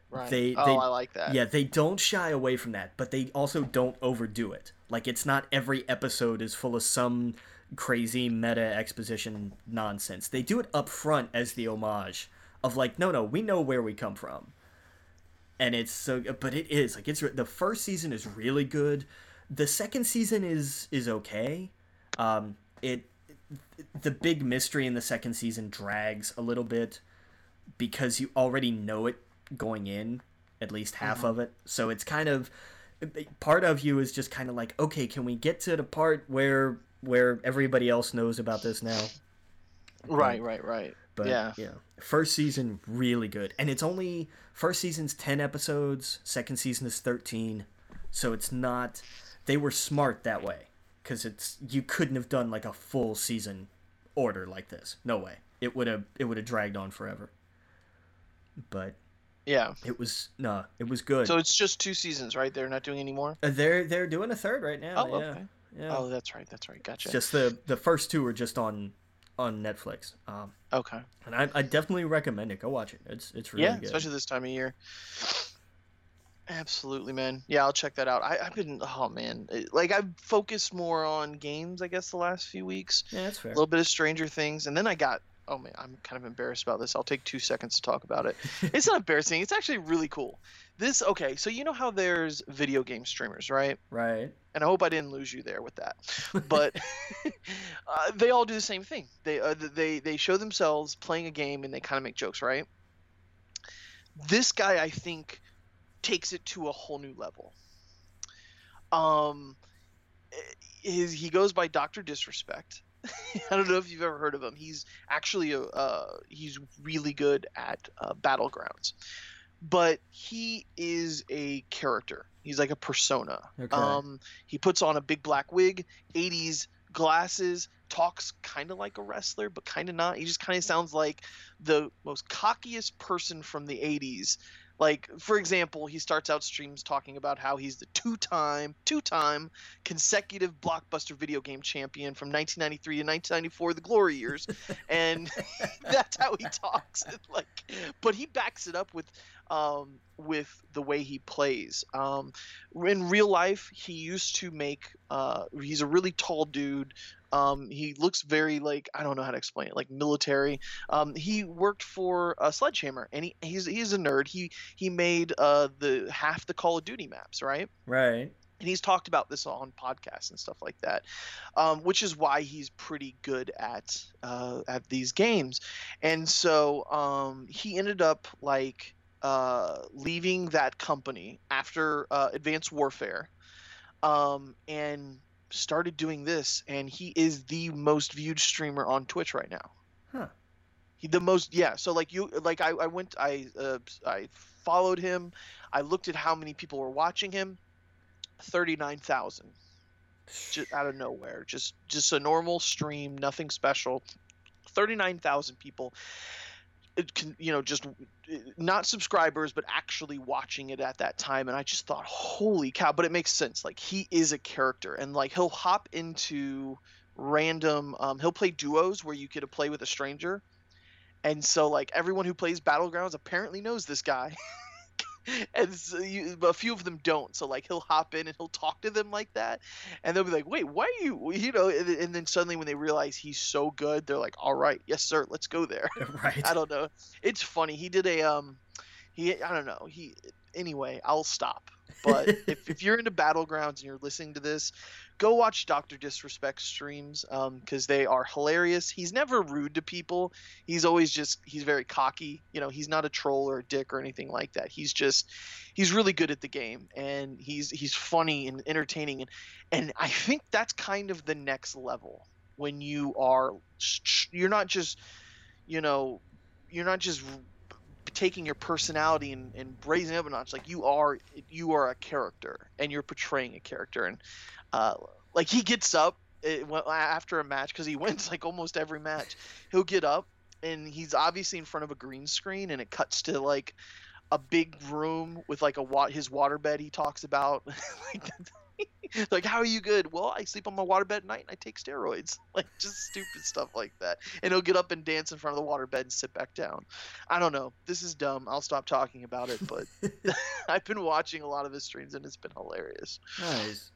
Right. They- oh, they- I like that. Yeah, they don't shy away from that, but they also don't overdo it. Like it's not every episode is full of some crazy meta exposition nonsense. They do it up front as the homage of like, no, no, we know where we come from. And it's so but it is like it's the first season is really good. The second season is is okay. Um it the big mystery in the second season drags a little bit because you already know it going in at least half of it so it's kind of part of you is just kind of like okay can we get to the part where where everybody else knows about this now Right, right, right. But Yeah. yeah first season really good and it's only first season's 10 episodes second season is 13 so it's not they were smart that way because it's you couldn't have done like a full season order like this no way it would have it would have dragged on forever but Yeah. it was no it was good So it's just two seasons, right? They're not doing any more. Uh, they're they're doing a third right now Oh, yeah okay. yeah Oh, that's right. That's right. Gotcha. it's just the the first two are just on on netflix um okay. and i, I definitely recommend it go watch it it's it's really yeah, good especially this time of year. Absolutely, man. Yeah, I'll check that out. I, I've been, oh man, like I've focused more on games, I guess, the last few weeks. yeah that's fair A little bit of Stranger Things, and then I got. Oh man, I'm kind of embarrassed about this. I'll take two seconds to talk about it. It's not embarrassing. It's actually really cool. This okay. So you know how there's video game streamers, right? right and I hope I didn't lose you there with that. But uh, they all do the same thing. They uh, they they show themselves playing a game and they kind of make jokes, right? This guy, I think, takes it to a whole new level. Um, his he goes by Doctor Disrespect. I don't know if you've ever heard of him. He's actually a uh, he's really good at uh, battlegrounds, but he is a character. He's like a persona. Okay. Um, he puts on a big black wig, 80s glasses, talks kind of like a wrestler, but kind of not. He just kind of sounds like the most cockiest person from the 80s. Like, for example, he starts out streams talking about how he's the two-time, two-time consecutive blockbuster video game champion from 1993 to 1994, the glory years, and that's how he talks. like, but he backs it up with um, with the way he plays. Um, in real life, he used to make. Uh, he's a really tall dude. Um, he looks very like I don't know how to explain it, like military. Um, he worked for uh, Sledgehammer, and he, he's he's a nerd. He he made uh, the half the Call of Duty maps, right? Right. And he's talked about this on podcasts and stuff like that, um, which is why he's pretty good at uh, at these games. And so um, he ended up like uh, leaving that company after uh, Advanced Warfare, um, and started doing this. And he is the most viewed streamer on Twitch right now. Huh. He the most yeah. So like you like I, I went I uh, I followed him. I looked at how many people were watching him. Thirty nine thousand. Just out of nowhere. Just just a normal stream, nothing special. Thirty nine thousand people you know just not subscribers but actually watching it at that time. And i just thought holy cow but it makes sense. Like he is a character and like he'll hop into random um, he'll play duos where you get to play with a stranger. And so like everyone who plays battlegrounds apparently knows this guy and so you, a few of them don't. So like he'll hop in and he'll talk to them like that, and they'll be like, "Wait, why are you?" You know, and, and then suddenly when they realize he's so good, they're like, "All right, yes sir, let's go there." Right. I don't know. It's funny. He did a um, he I don't know. He anyway. I'll stop. But if, if you're into battlegrounds and you're listening to this, go watch Doctor Disrespect streams because um, they are hilarious. He's never rude to people. He's always just he's very cocky. You know, he's not a troll or a dick or anything like that. He's just he's really good at the game and he's he's funny and entertaining and and I think that's kind of the next level when you are you're not just you know you're not just taking your personality and, and raising up a notch. Like you are you are a character and you're portraying a character and uh, like he gets up it, eh, after a match because he wins like almost every match. He'll get up and he's obviously in front of a green screen and it cuts to like a big room with like a wat his waterbed he talks about like like, how are you good? Well, I sleep on my waterbed at night and I take steroids. Like, just stupid stuff like that. And he'll get up and dance in front of the waterbed and sit back down. I don't know. This is dumb. I'll stop talking about it, but I've been watching a lot of his streams and it's been hilarious. Nice.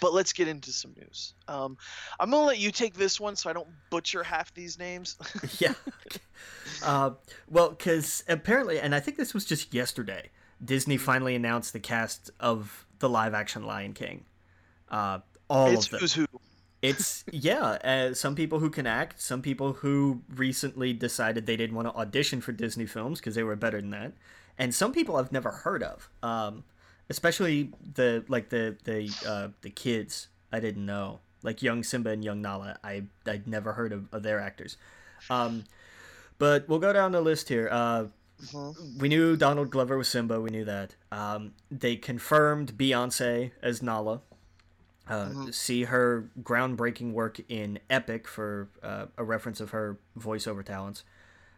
But let's get into some news. Um, I'm gonna let you take this one so I don't butcher half these names. yeah. Uh, well, because apparently, and I think this was just yesterday, Disney finally announced the cast of the live action Lion King. Uh, all it's of them. Who's who. It's yeah. Uh, some people who can act. Some people who recently decided they didn't want to audition for Disney films because they were better than that, and some people I've never heard of. Um, especially the like the the uh, the kids I didn't know like young Simba and young Nala. I I'd never heard of, of their actors. Um, but we'll go down the list here. Uh, Mm-hmm. We knew Donald Glover was Simba. We knew that. Um, they confirmed Beyonce as Nala. Uh, mm-hmm. See her groundbreaking work in Epic for uh, a reference of her voiceover talents.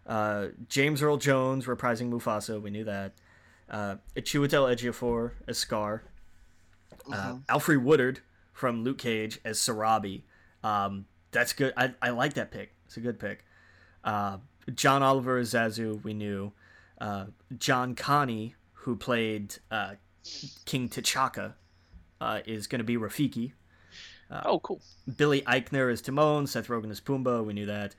Uh, James Earl Jones reprising Mufasa. We knew that. Uh, Chiwetel Ejiofor as Scar. Uh, mm-hmm. Alfre Woodard from Luke Cage as Sarabi. Um, that's good. I, I like that pick. It's a good pick. Uh, John Oliver as Zazu. We knew uh, John Kani, who played uh, King T'Chaka, uh, is going to be Rafiki. Uh, oh, cool. Billy Eichner is Timon. Seth Rogen is Pumbaa. We knew that.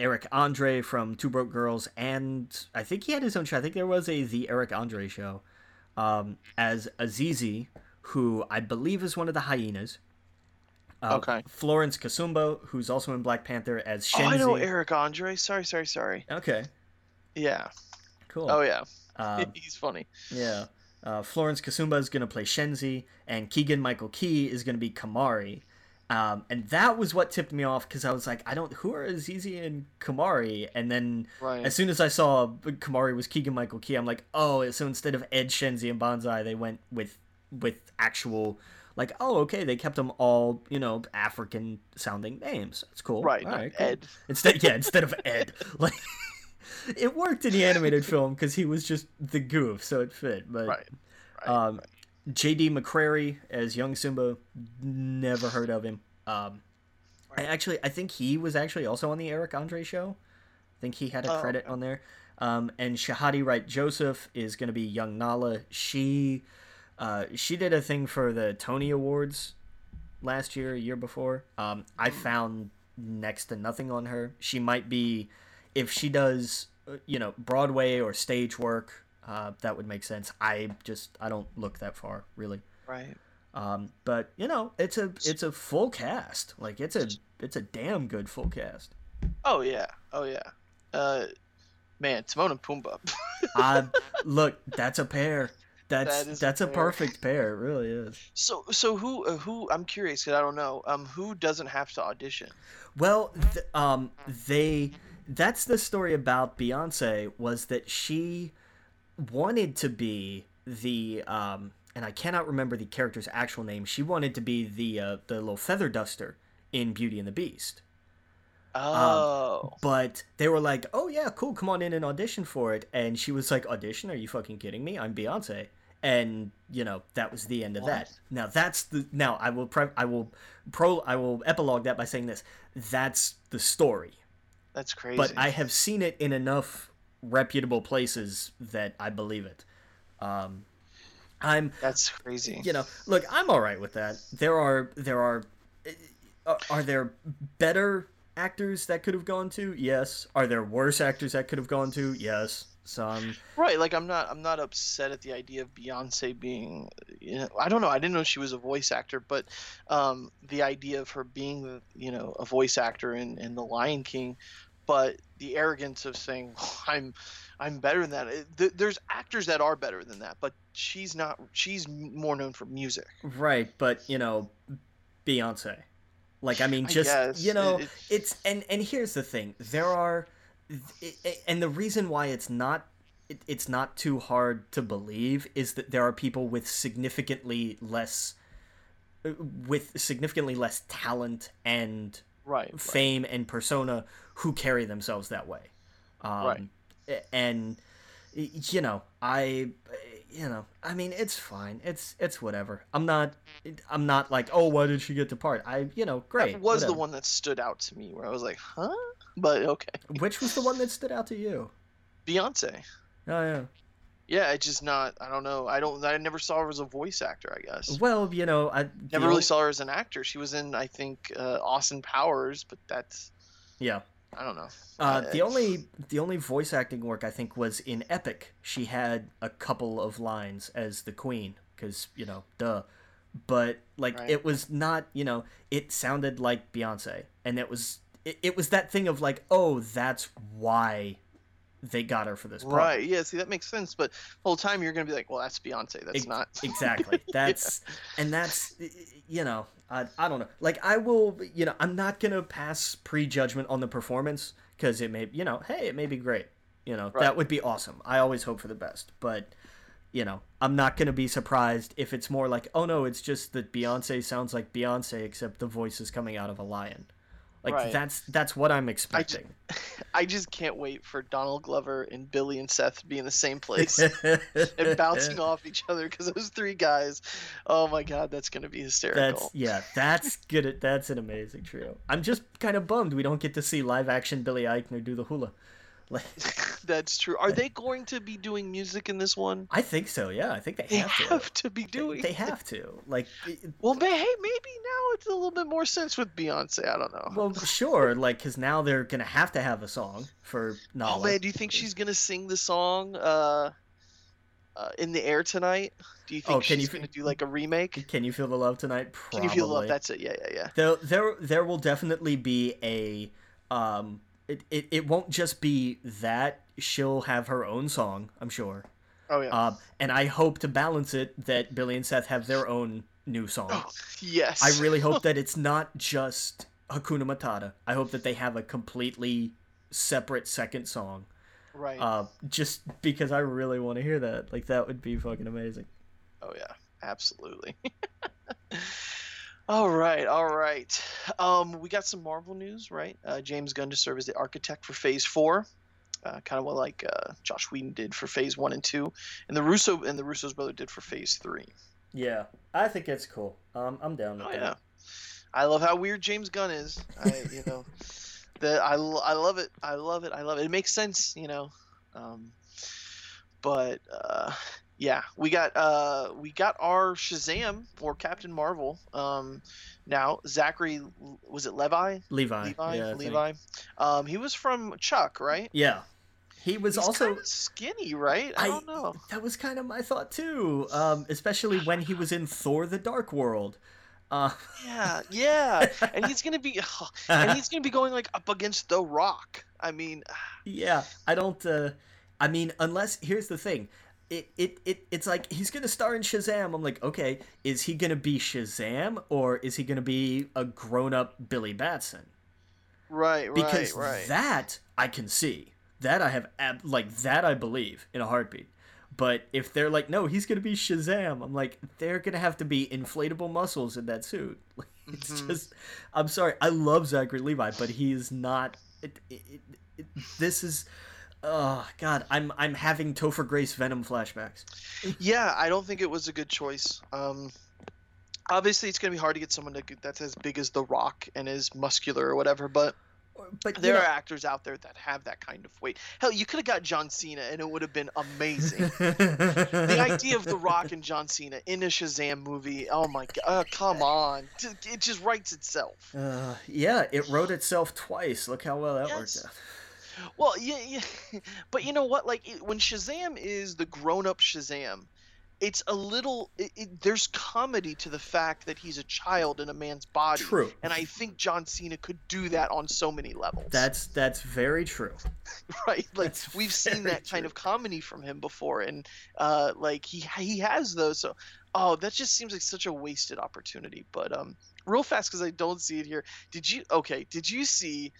Uh, Eric Andre from Two Broke Girls, and I think he had his own show. I think there was a The Eric Andre Show um, as Azizi, who I believe is one of the hyenas. Uh, okay. Florence Kasumba, who's also in Black Panther as Shenzi. Oh, I know Eric Andre. Sorry, sorry, sorry. Okay. Yeah. Cool. Oh yeah. Um, He's funny. Yeah. Uh, Florence Kasumba is going to play Shenzi, and Keegan Michael Key is going to be Kamari. Um, and that was what tipped me off because I was like, I don't, who are Azizi and Kamari? And then right. as soon as I saw Kamari was Keegan Michael Key, I'm like, oh, so instead of Ed, Shenzi, and Banzai, they went with with actual, like, oh, okay, they kept them all, you know, African sounding names. That's cool. Right. Cool. Ed. Instead, yeah, instead of Ed, like it worked in the animated film because he was just the goof, so it fit. But right, um, right. J.D. McCrary as young Simba, never heard of him. Um, I actually, I think he was actually also on the Eric Andre show. I think he had a oh, credit on there. Um, and Shahadi Wright Joseph is going to be young Nala. She uh, she did a thing for the Tony Awards last year, year before. Um, I found next to nothing on her. She might be, if she does, uh, you know, Broadway or stage work, uh, that would make sense. I just I don't look that far really. Right. Um, but you know, it's a it's a full cast. Like it's a it's a damn good full cast. Oh yeah. Oh yeah. Uh, man, Timon and Pumbaa. uh, look, that's a pair. That's That is a that's a, perfect pair. It really is. so so who uh, who I'm curious because I don't know. Um, who doesn't have to audition? Well, th- um, they that's the story about Beyonce was that she wanted to be the um, and I cannot remember the character's actual name. She wanted to be the uh, the little feather duster in Beauty and the Beast. Oh. But they were like, "Oh yeah, cool, come on in and audition for it." And she was like, "Audition? Are you fucking kidding me? I'm Beyonce." And you know that was the end of that. Now that's the now I will pre- I will pro I will epilogue that by saying this. That's the story. That's crazy. But I have seen it in enough reputable places that I believe it. Um, I'm That's crazy. you know look i'm all right with that. There are there are are, are there better actors that could have gone to? Yes. Are there worse actors that could have gone to? Yes. Some. Right, like I'm not I'm not upset at the idea of Beyonce being you know I don't know, I didn't know she was a voice actor, but um the idea of her being you know a voice actor in, in The Lion King, but the arrogance of saying oh, I'm I'm better than that. There's actors that are better than that, but she's not she's more known for music. right but you know beyonce like i mean just guess. you know It- it- it's and and here's the thing there are and the reason why it's not it, it's not too hard to believe is that there are people with significantly less uh, with significantly less talent and Right. right. fame and persona who carry themselves that way um, Right. and you know i you know i mean it's fine it's it's whatever i'm not i'm not like oh why did she get the part i you know great That was the one that stood out to me where I was like, huh? But okay. which was the one that stood out to you Beyonce. oh yeah Yeah, it's just not. I don't know. I don't. I never saw her as a voice actor. I guess. well you know i Never really ol- saw her as an actor. She was in, I think, uh, Austin Powers, but that's. yeah I don't know. Uh, the only the only voice acting work I think was in Epic. She had a couple of lines as the queen, because you know, duh. But like, Right. it was not. You know, it sounded like Beyonce, and it was it, it was that thing of like, oh, that's why they got her for this part. Right. Yeah. See, that makes sense. But the whole time you're gonna be like, well, that's Beyonce. That's not. exactly that's and that's you know I, I don't know like i will you know i'm not gonna pass prejudgment on the performance because it may you know hey it may be great you know Right. that would be awesome i always hope for the best but you know i'm not gonna be surprised if it's more like oh no it's just that beyonce sounds like beyonce except the voice is coming out of a lion like Right. that's that's what i'm expecting I just can't wait for Donald Glover and Billy and Seth to be in the same place and bouncing off each other because those three guys. Oh my God, that's gonna be hysterical. That's yeah, that's good. That's an amazing trio. I'm just kind of bummed we don't get to see live action Billy Eichner do the hula. That's true. Are they going to be doing music in this one? I think so. Yeah, I think they They have to. have to be They- doing. They have to. Like, Well, may, hey, maybe now it's a little bit more sense with Beyonce. I don't know. well, sure. Like, because now they're gonna have to have a song for Nala. oh man, do you think she's gonna sing the song uh, uh, "In the Air Tonight"? Do you think Oh, can she's you- gonna do like a remake? Can you feel the love tonight? Probably. Can you feel the love? That's it. Yeah, yeah, yeah. there, there, there will definitely be a. Um, it, it, it won't just be that. She'll have her own song. I'm sure. Oh yeah. Um, and I hope to balance it that Billy and Seth have their own new song. oh, yes. I really hope that it's not just Hakuna Matata. I hope that they have a completely separate second song. right. Uh, just because I really want to hear that. Like that would be fucking amazing. Oh yeah, absolutely. all right, all right. Um, we got some Marvel news, right? Uh, James Gunn to serve as the architect for Phase Four, uh, kind of what like uh, Josh Whedon did for Phase One and Two, and the Russo and the Russo's brother did for Phase Three. Yeah, I think it's cool. Um, I'm down with Oh that. yeah, I love how weird James Gunn is. I, you know, the I love it. I love it. I love it. It makes sense. You know, Um, but uh, yeah, we got uh, we got our Shazam or Captain Marvel. Um, now Zachary was it Levi? Levi. Levi. Yeah, Levi. Um, he was from Chuck, right? Yeah. He was He's also kinda skinny, right? I, I- don't know. that was kind of my thought too. Um, especially when he was in Thor: The Dark World. Uh, Yeah, yeah, and he's gonna be, and he's gonna be going like up against The Rock. I mean, yeah, I don't. Uh, I mean, unless here's the thing. It, it, it it's like he's gonna star in Shazam. I'm like, okay, is he gonna be Shazam or is he gonna be a grown up Billy Batson? right, right, because right. that I can see. That I have ab- like that I believe in a heartbeat. But if they're like, no, he's gonna be Shazam, I'm like, they're gonna have to be inflatable muscles in that suit. It's Mhm. just, I'm sorry, I love Zachary Levi, but he is not. It, it, it, it- this is, oh god, I'm I'm having Topher Grace Venom flashbacks. Yeah, I don't think it was a good choice. Um, obviously, it's gonna be hard to get someone to, that's as big as The Rock and as muscular or whatever. But But there know- are actors out there that have that kind of weight. Hell, you could have got John Cena, and it would have been amazing. the idea of The Rock and John Cena in a Shazam movie, oh my god, uh, come on, it just writes itself. Uh, yeah, it wrote itself twice. Look how well that Yes. worked out. Well, yeah, yeah, but you know what? Like it, when Shazam is the grown-up Shazam, it's a little. It, it, there's comedy to the fact that he's a child in a man's body, True. and I think John Cena could do that on so many levels. That's that's very true. right. Like that's we've seen that kind of comedy from him before, and uh, like he he has those. So, oh, that just seems like such a wasted opportunity. But um, real fast because I don't see it here. Did you? Okay. Did you see?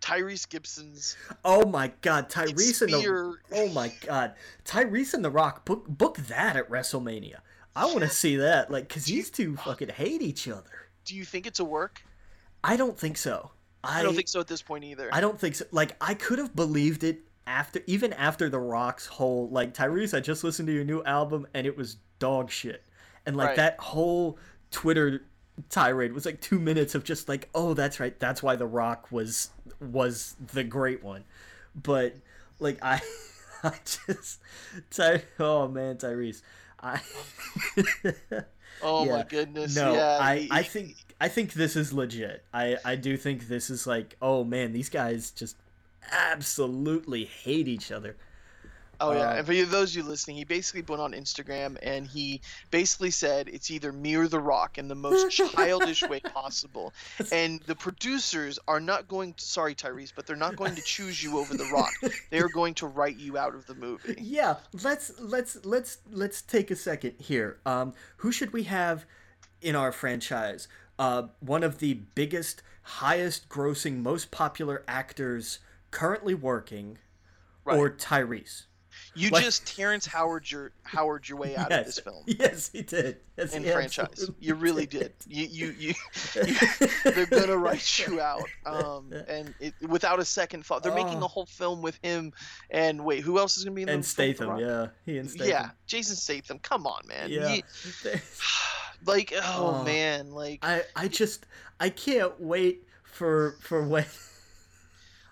Tyrese Gibson's Oh my God, Tyrese and the oh my God, Tyrese and the Rock book book that at WrestleMania. I want to see that, like, cause these two fucking hate each other. do you think it's a work? I don't think so. I, I don't think so at this point either. I don't think so. Like, I could have believed it after, even after the Rock's whole like Tyrese. I just listened to your new album and it was dog shit, and like Right. that whole Twitter tirade was like two minutes of just like, oh, that's right, that's why the Rock was was the great one, but like I, I just, Ty, oh man, Tyrese, I. oh my goodness. No, yeah, I, he- I think I think this is legit. I, I do think this is like, oh man, these guys just absolutely hate each other. Oh yeah, uh, and for you, those of you listening, he basically went on Instagram and he basically said it's either me or The Rock in the most childish way possible. And the producers are not going to, sorry Tyrese, but they're not going to choose you over The Rock. They are going to write you out of the movie. Yeah, let's let's let's let's take a second here. Um, who should we have in our franchise? Uh, one of the biggest, highest grossing, most popular actors currently working, Right. or Tyrese. You Like- just Terrence Howard your Howard your way out of this film. Yes, he did. Yes, In he franchise, you really did. You, you, you, they're gonna write you out, um, and it, without a second thought, they're making Oh. a whole film with him. And wait, who else is gonna be in the And The Statham, Rock? yeah, he and Statham. Yeah, Jason Statham. Come on, man. Yeah. You- like, oh Oh. man, like, I I just I can't wait for for when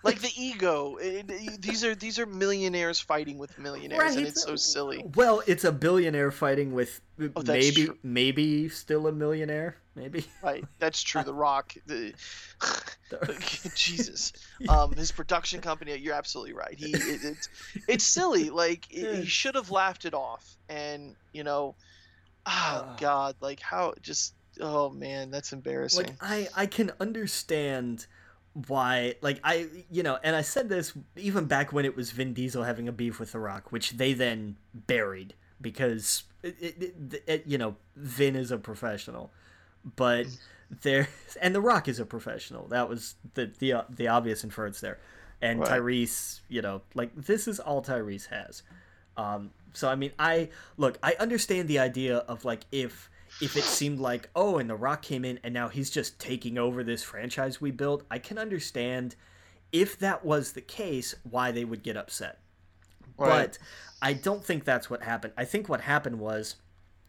like the ego. It, it- these are these are millionaires fighting with millionaires, and it's so silly. Well, it's a billionaire fighting with Oh, maybe true. maybe still a millionaire, maybe. Right, that's true. The Rock, the Jesus, um, his production company. You're absolutely right. He, it, it's, it's silly. Like it, he should have laughed it off, and you know, oh Ah. God, like how just. Oh man, that's embarrassing. like I I can understand why like I you know, and I said this even back when it was Vin Diesel having a beef with The Rock, which they then buried because it, it, it, you know Vin is a professional, but there and The Rock is a professional. That was the the uh, the obvious inference there, and Right. Tyrese, you know, like this is all Tyrese has. Um, so I mean, I look, I understand the idea of like if if it seemed like oh, and The Rock came in and now he's just taking over this franchise we built. I can understand if that was the case why they would get upset. Right. But I don't think that's what happened. I think what happened was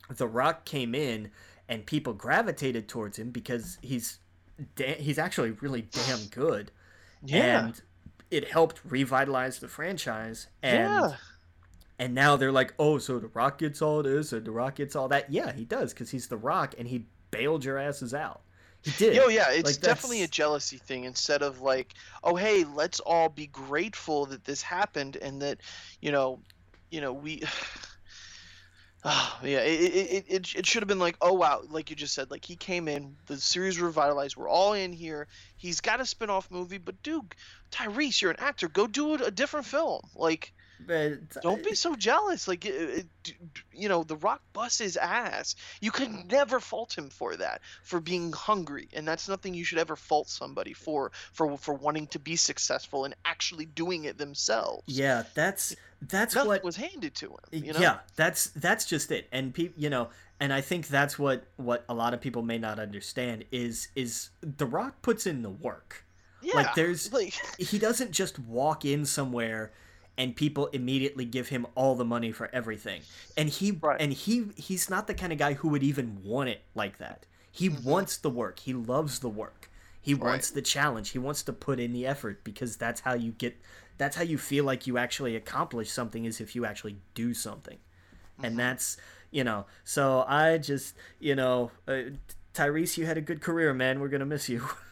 The Rock came in and people gravitated towards him because he's da- he's actually really damn good. Yeah. And it helped revitalize the franchise and yeah. And now they're like, oh, so The Rock gets all this, and The Rock gets all that. Yeah, he does, because he's The Rock, and he bailed your asses out. He did. Yo, yeah, it's Like, definitely a jealousy thing instead of like, oh, hey, let's all be grateful that this happened and that, you know, you know, we. Ah, yeah, it, it, it, it, should have been like, oh wow, like you just said, like he came in, the series revitalized, we're all in here. He's got a spin-off movie, but dude, Tyrese, you're an actor, go do a different film. Like, But, uh, don't be so jealous. Like, it, it, d- d- you know, The Rock busts his ass. You could never fault him for that, for being hungry, and that's nothing you should ever fault somebody for, for for wanting to be successful and actually doing it themselves. Yeah, that's that's Nothing what was handed to him. You know? yeah that's that's just it and people you know and i think that's what what a lot of people may not understand is is the rock puts in the work yeah. like, there's- like, he doesn't just walk in somewhere and people immediately give him all the money for everything and he Right. and he he's not the kind of guy who would even want it like that he wants the work he loves the work he Mm-hmm. Right. wants the challenge he wants to put in the effort because that's how you get that's how you feel like you actually accomplish something is if you actually do something Mm-hmm. and that's you know so i just you know uh, tyrese you had a good career man we're gonna miss you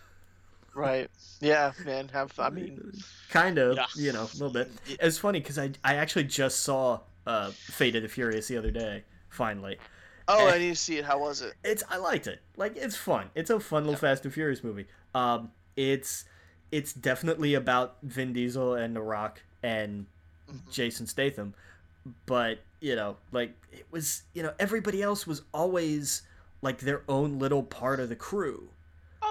right? Yeah, man. Have I mean, kind of Yeah. you know a little bit it's funny because i i actually just saw uh fate of the furious the other day finally oh, I need to see it. How was it? it's i liked it like it's fun it's a fun little fast and furious movie um it's it's definitely about vin diesel and the rock and Mhm. jason statham but you know like it was you know everybody else was always like their own little part of the crew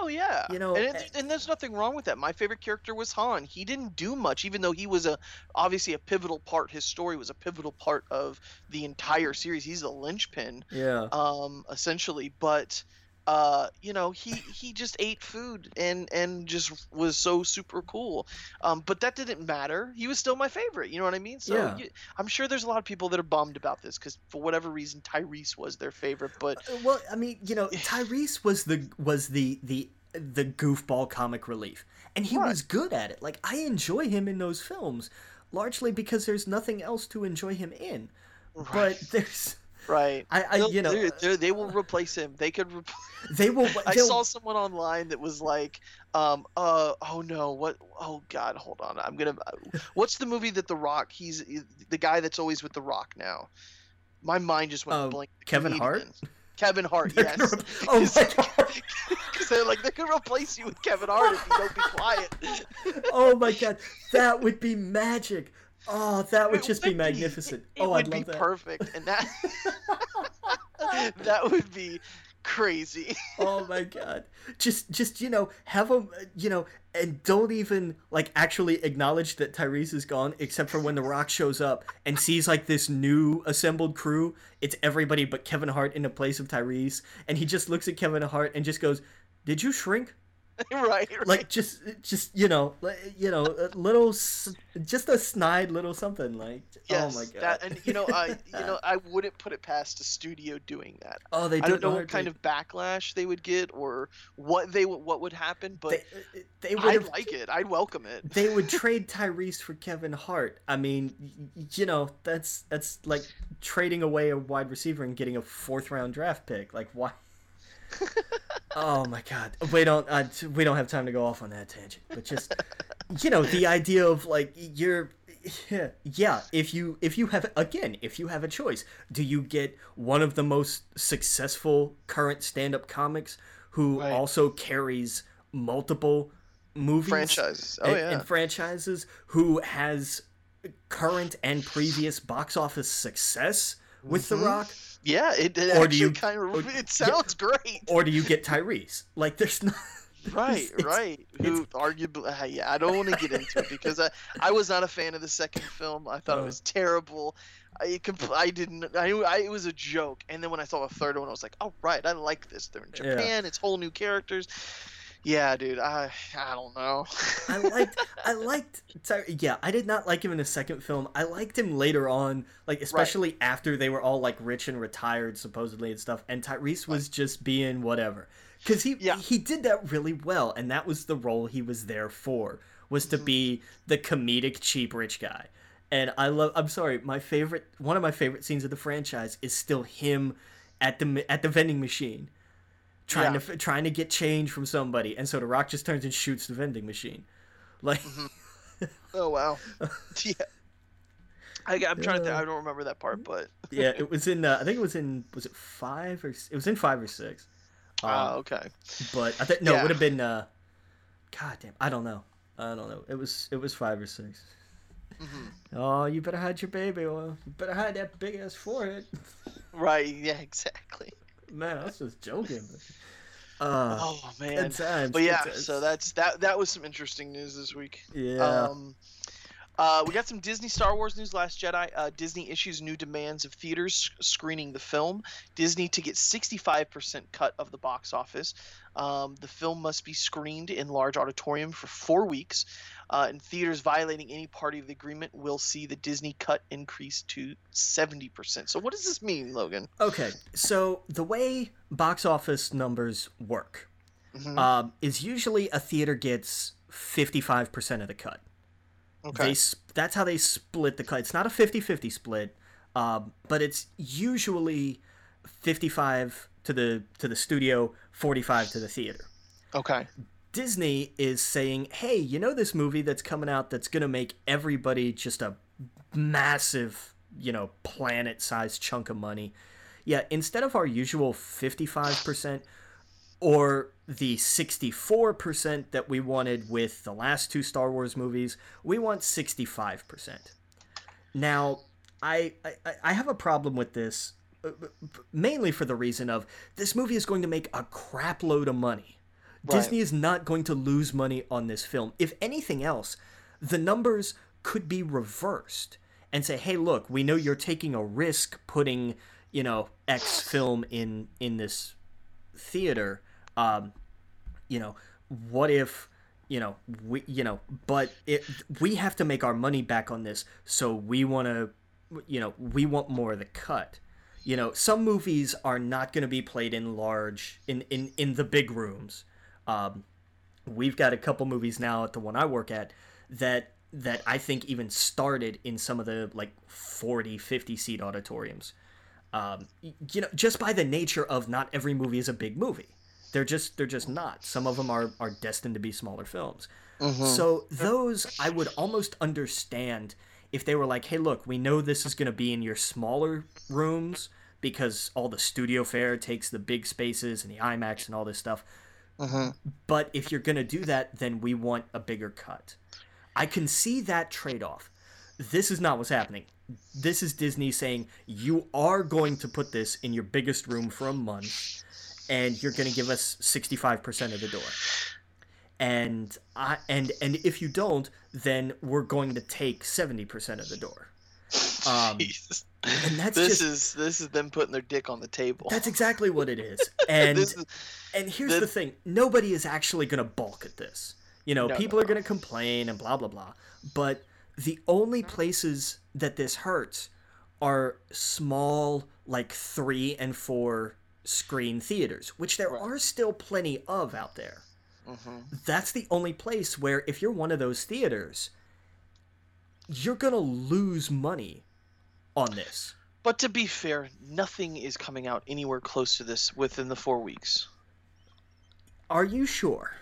Oh yeah, You know, and, eh- it, and there's nothing wrong with that. My favorite character was Han. He didn't do much, even though he was a obviously a pivotal part. His story was a pivotal part of the entire series. He's the linchpin, yeah um, essentially. But uh, you know, he he just ate food and and just was so super cool. Um, but that didn't matter. He was still my favorite. You know what I mean? So Yeah. you, I'm sure there's a lot of people that are bummed about this because for whatever reason Tyrese was their favorite. But Uh, Well, I mean, you know, Tyrese was the was the the the goofball comic relief, and he Right. was good at it. Like I enjoy him in those films, largely because there's nothing else to enjoy him in. Right. But there's, right. I, I They'll- you know, they're- they're- they will replace him. They could. Re- they will. I saw someone online that was like, um, uh, oh no, what? Oh God, hold on. I'm gonna. What's the movie that The Rock? He's the guy that's always with The Rock now. My mind just went Uh, blank. The Kevin Hart? Kevin Hart, They're yes. gonna re- oh my god! Because they're like they could replace you with Kevin Hart if you don't be quiet. Oh my god! That would be magic. Oh, that would It just be would magnificent. It, oh, I'd be love that. perfect, and that that would be crazy. oh my god just just you know have them you know and don't even like actually acknowledge that tyrese is gone except for when the rock shows up and sees like this new assembled crew it's everybody but kevin hart in the place of tyrese and he just looks at kevin hart and just goes did you shrink right, right. like just just you know like, you know a little just a snide little something like oh Yes, oh my god that and you know, I you know, I wouldn't put it past a studio doing that. oh they I do don't know what kind to- of backlash they would get or what they would what would happen, but they, uh, uh, they would I'd have like it. I'd welcome it. they would trade Tyrese for Kevin Hart. I mean, you know, that's that's like trading away a wide receiver and getting a fourth round draft pick. Like why? Oh my god, we don't uh, we don't have time to go off on that tangent. But just you know, the idea of like you're yeah, yeah if you if you have again if you have a choice do you get one of the most successful current stand-up comics who Right. also carries multiple movies Franchises. Oh and, yeah. and franchises who has current and previous box office success with Mhm. The Rock, yeah, it, it or actually do you- kind or- of it sounds great. or do you get Tyrese? Like, there's not. Right, it's- right. Who arguably, uh, yeah, I don't want to get into it because I, I was not a fan of the second film. I thought Uh. it was terrible. I, compl- I didn't. I, I, it was a joke. And then when I saw the third one, I was like, oh right, I like this. They're in Yeah. Japan. It's whole new characters. Yeah, dude. I, I don't know. I liked, I liked, yeah, I did not like him in the second film. I liked him later on, like especially after they were all like rich and retired supposedly and stuff, and Tyrese was just being whatever, because he Yeah. he did that really well, and that was the role he was there for. was to mm-hmm. be the comedic cheap rich guy. And I love I'm sorry, my favorite one of my favorite scenes of the franchise is still him at the at the vending machine trying Yeah. to trying to get change from somebody and so the rock just turns and shoots the vending machine. Like Oh wow. yeah. I, I'm trying to think. I don't remember that part, but yeah, it was in uh, I think it was in was it 5 or it was in 5 or 6. Um, ah, okay. but I think no, it would have been uh god damn, I don't know. I don't know. It was it was 5 or 6. Mhm. Oh, you better hide your baby. Well, you better hide that big ass forehead. Right. Yeah. Exactly. Man, I was just joking. Uh, Oh man. times. But yeah, so that's that. That was some interesting news this week. yeah. Um, uh, we got some Disney Star Wars news. Last Jedi. Uh, Disney issues new demands of theaters screening the film. Disney to get 65% cut of the box office. Um, the film must be screened in large auditorium for four weeks. Uh, and theaters violating any party of the agreement will see the Disney cut increase to 70%. So what does this mean, Logan? okay, so the way box office numbers work Mhm. um, is usually a theater gets 55% of the cut. okay. They that's how they split the cut. It's not a 50-50 split, um, but it's usually 55 to the to the studio, 45 to the theater. okay. Disney is saying, "Hey, you know this movie that's coming out that's going to make everybody just a massive, you know, planet-sized chunk of money. Yeah, instead of our usual 55% or the 64% that we wanted with the last two Star Wars movies, we want 65%." Now, I I, I have a problem with this uh, mainly for the reason of this movie is going to make a crap load of money. Disney is not going to lose money on this film. If anything else, the numbers could be reversed and say, "Hey, look, we know you're taking a risk putting, you know, X film in in this theater. Um, you know, what if, you know, we, you know, but it, we have to make our money back on this, so we want to, you know, we want more of the cut." You know, some movies are not going to be played in large in in in the big rooms. Um, we've got a couple movies now at the one I work at that that I think even started in some of the like 40, 50 seat auditoriums. Um, you know, just by the nature of not every movie is a big movie. They're just they're just not. Some of them are are destined to be smaller films. So those I would almost understand if they were like, "Hey, look, we know this is going to be in your smaller rooms because all the studio fare takes the big spaces and the IMAX and all this stuff. But if you're going to do that, then we want a bigger cut." I can see that trade-off. This is not what's happening. This is Disney saying you are going to put this in your biggest room for a month and you're going to give us 65% of the door and I and and if you don't, then we're going to take seventy percent of the door. Um, Jesus. And that's this just is this is them putting their dick on the table. that's exactly what it is. And this is, and here's the- the thing: nobody is actually going to balk at this. You know, No, people no, are going to complain and blah blah blah. But the only places that this hurts are small, like three and four screen theaters, which there Right. are still plenty of out there. Mhm. that's the only place where if you're one of those theaters you're gonna lose money on this But to be fair, nothing is coming out anywhere close to this within the four weeks. are you sure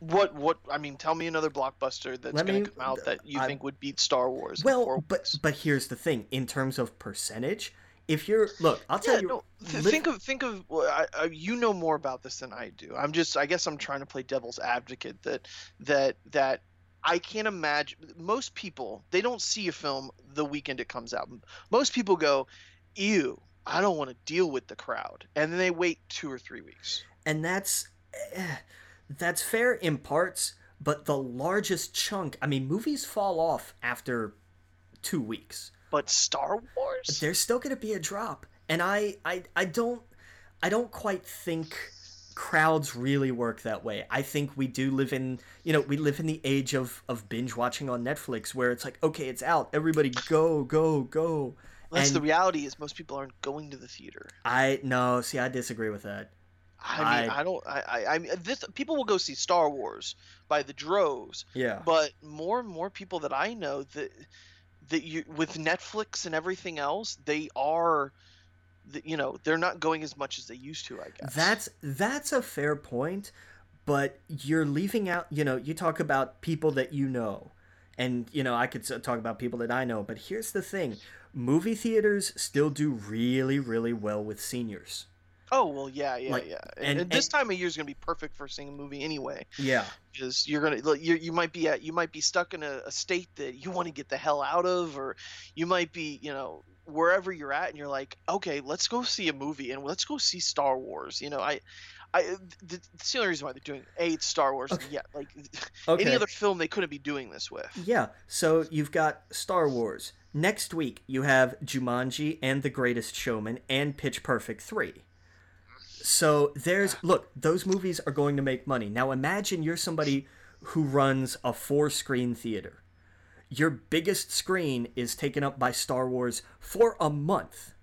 What what I mean, tell me another blockbuster that's Let going me- to come out that you I- think would beat Star Wars. well but weeks. but here's the thing in terms of percentage if you're look i'll tell yeah, you no, th- think of think of well, I, I, you know more about this than I do. I'm just I guess I'm trying to play devil's advocate that that that I can't imagine most people they don't see a film the weekend it comes out. Most people go, "Ew, I don't want to deal with the crowd," and then they wait two or three weeks. and that's eh, that's fair in parts but the largest chunk i mean movies fall off after two weeks But Star Wars, there's still going to be a drop and I, I i don't i don't quite think crowds really work that way i think we do live in you know we live in the age of of binge watching on netflix where it's like okay it's out everybody go go go that's and the reality. Is most people aren't going to the theater. i no see i disagree with that I mean, I, I- don't. I, I, I mean, this people will go see Star Wars by the droves, Yeah. but more and more people that I know that that you with Netflix and everything else, they are, you know, they're not going as much as they used to. I guess That's that's a fair point, but you're leaving out. You know, you talk about people that you know, and you know I could talk about people that I know. But here's the thing: movie theaters still do really, really well with seniors. Oh well, yeah, yeah, Like, yeah. and- And, this and- time of year is gonna be perfect for seeing a movie anyway, Yeah, because you're gonna like, you you might be at you might be stuck in a, a state that you want to get the hell out of, or you might be you know wherever you're at, and you're like, okay, let's go see a movie and let's go see Star Wars. You know, I. I, uh, the, the only reason why they're doing a it's Star Wars. Okay. Yeah, like okay. any other film they couldn't be doing this with. Yeah, so you've got Star Wars. Next week, you have Jumanji and The Greatest Showman and Pitch Perfect 3. So there's, look, those movies are going to make money. Now imagine you're somebody who runs a four screen theater. Your biggest screen is taken up by Star Wars for a month.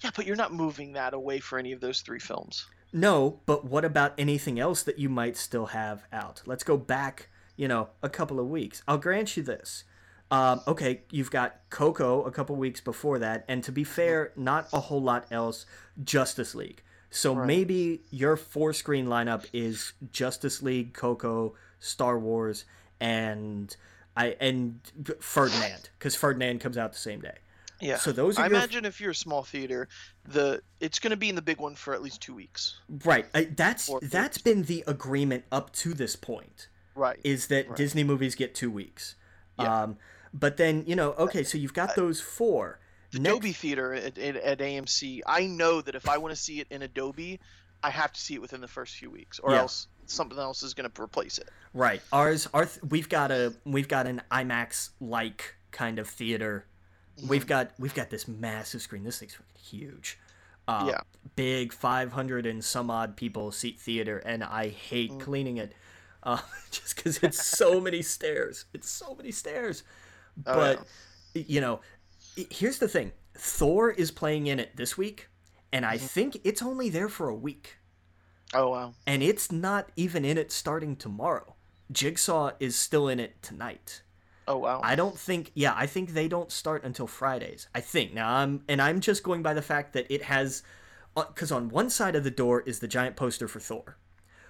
Yeah, but you're not moving that away for any of those three films. No, but what about anything else that you might still have out? Let's go back, you know, a couple of weeks. I'll grant you this. Um, okay, you've got Coco a couple weeks before that, and to be fair, not a whole lot else. Justice League. So Right. maybe your four screen lineup is Justice League, Coco, Star Wars, and I and Ferdinand because Ferdinand comes out the same day. Yeah. So those are I your imagine if you're a small theater, the it's going to be in the big one for at least two weeks. right. I, that's Or- that's been the agreement up to this point. Right. is that Right. Disney movies get two weeks. Yeah. Um, but then you know, okay, so you've got those four. the Next- Adobe Theater at, at, at AMC, I know that if I want to see it in a Dolby, I have to see it within the first few weeks, or Yeah. else something else is going to replace it. right? Ours, our th- we've got a we've got an IMAX like kind of theater. Mm-hmm. We've got we've got this massive screen. This thing's huge. Uh, Yeah. Big, five hundred and some odd people seat theater, and I hate Mm. cleaning it, uh, just because it's so many stairs. It's so many stairs. Oh, but you know here's the thing thor is playing in it this week and i Mm-hmm. think it's only there for a week Oh wow. and it's not even in it starting tomorrow jigsaw is still in it tonight Oh wow. i don't think yeah i think they don't start until fridays i think now i'm and i'm just going by the fact that it has because on one side of the door is the giant poster for thor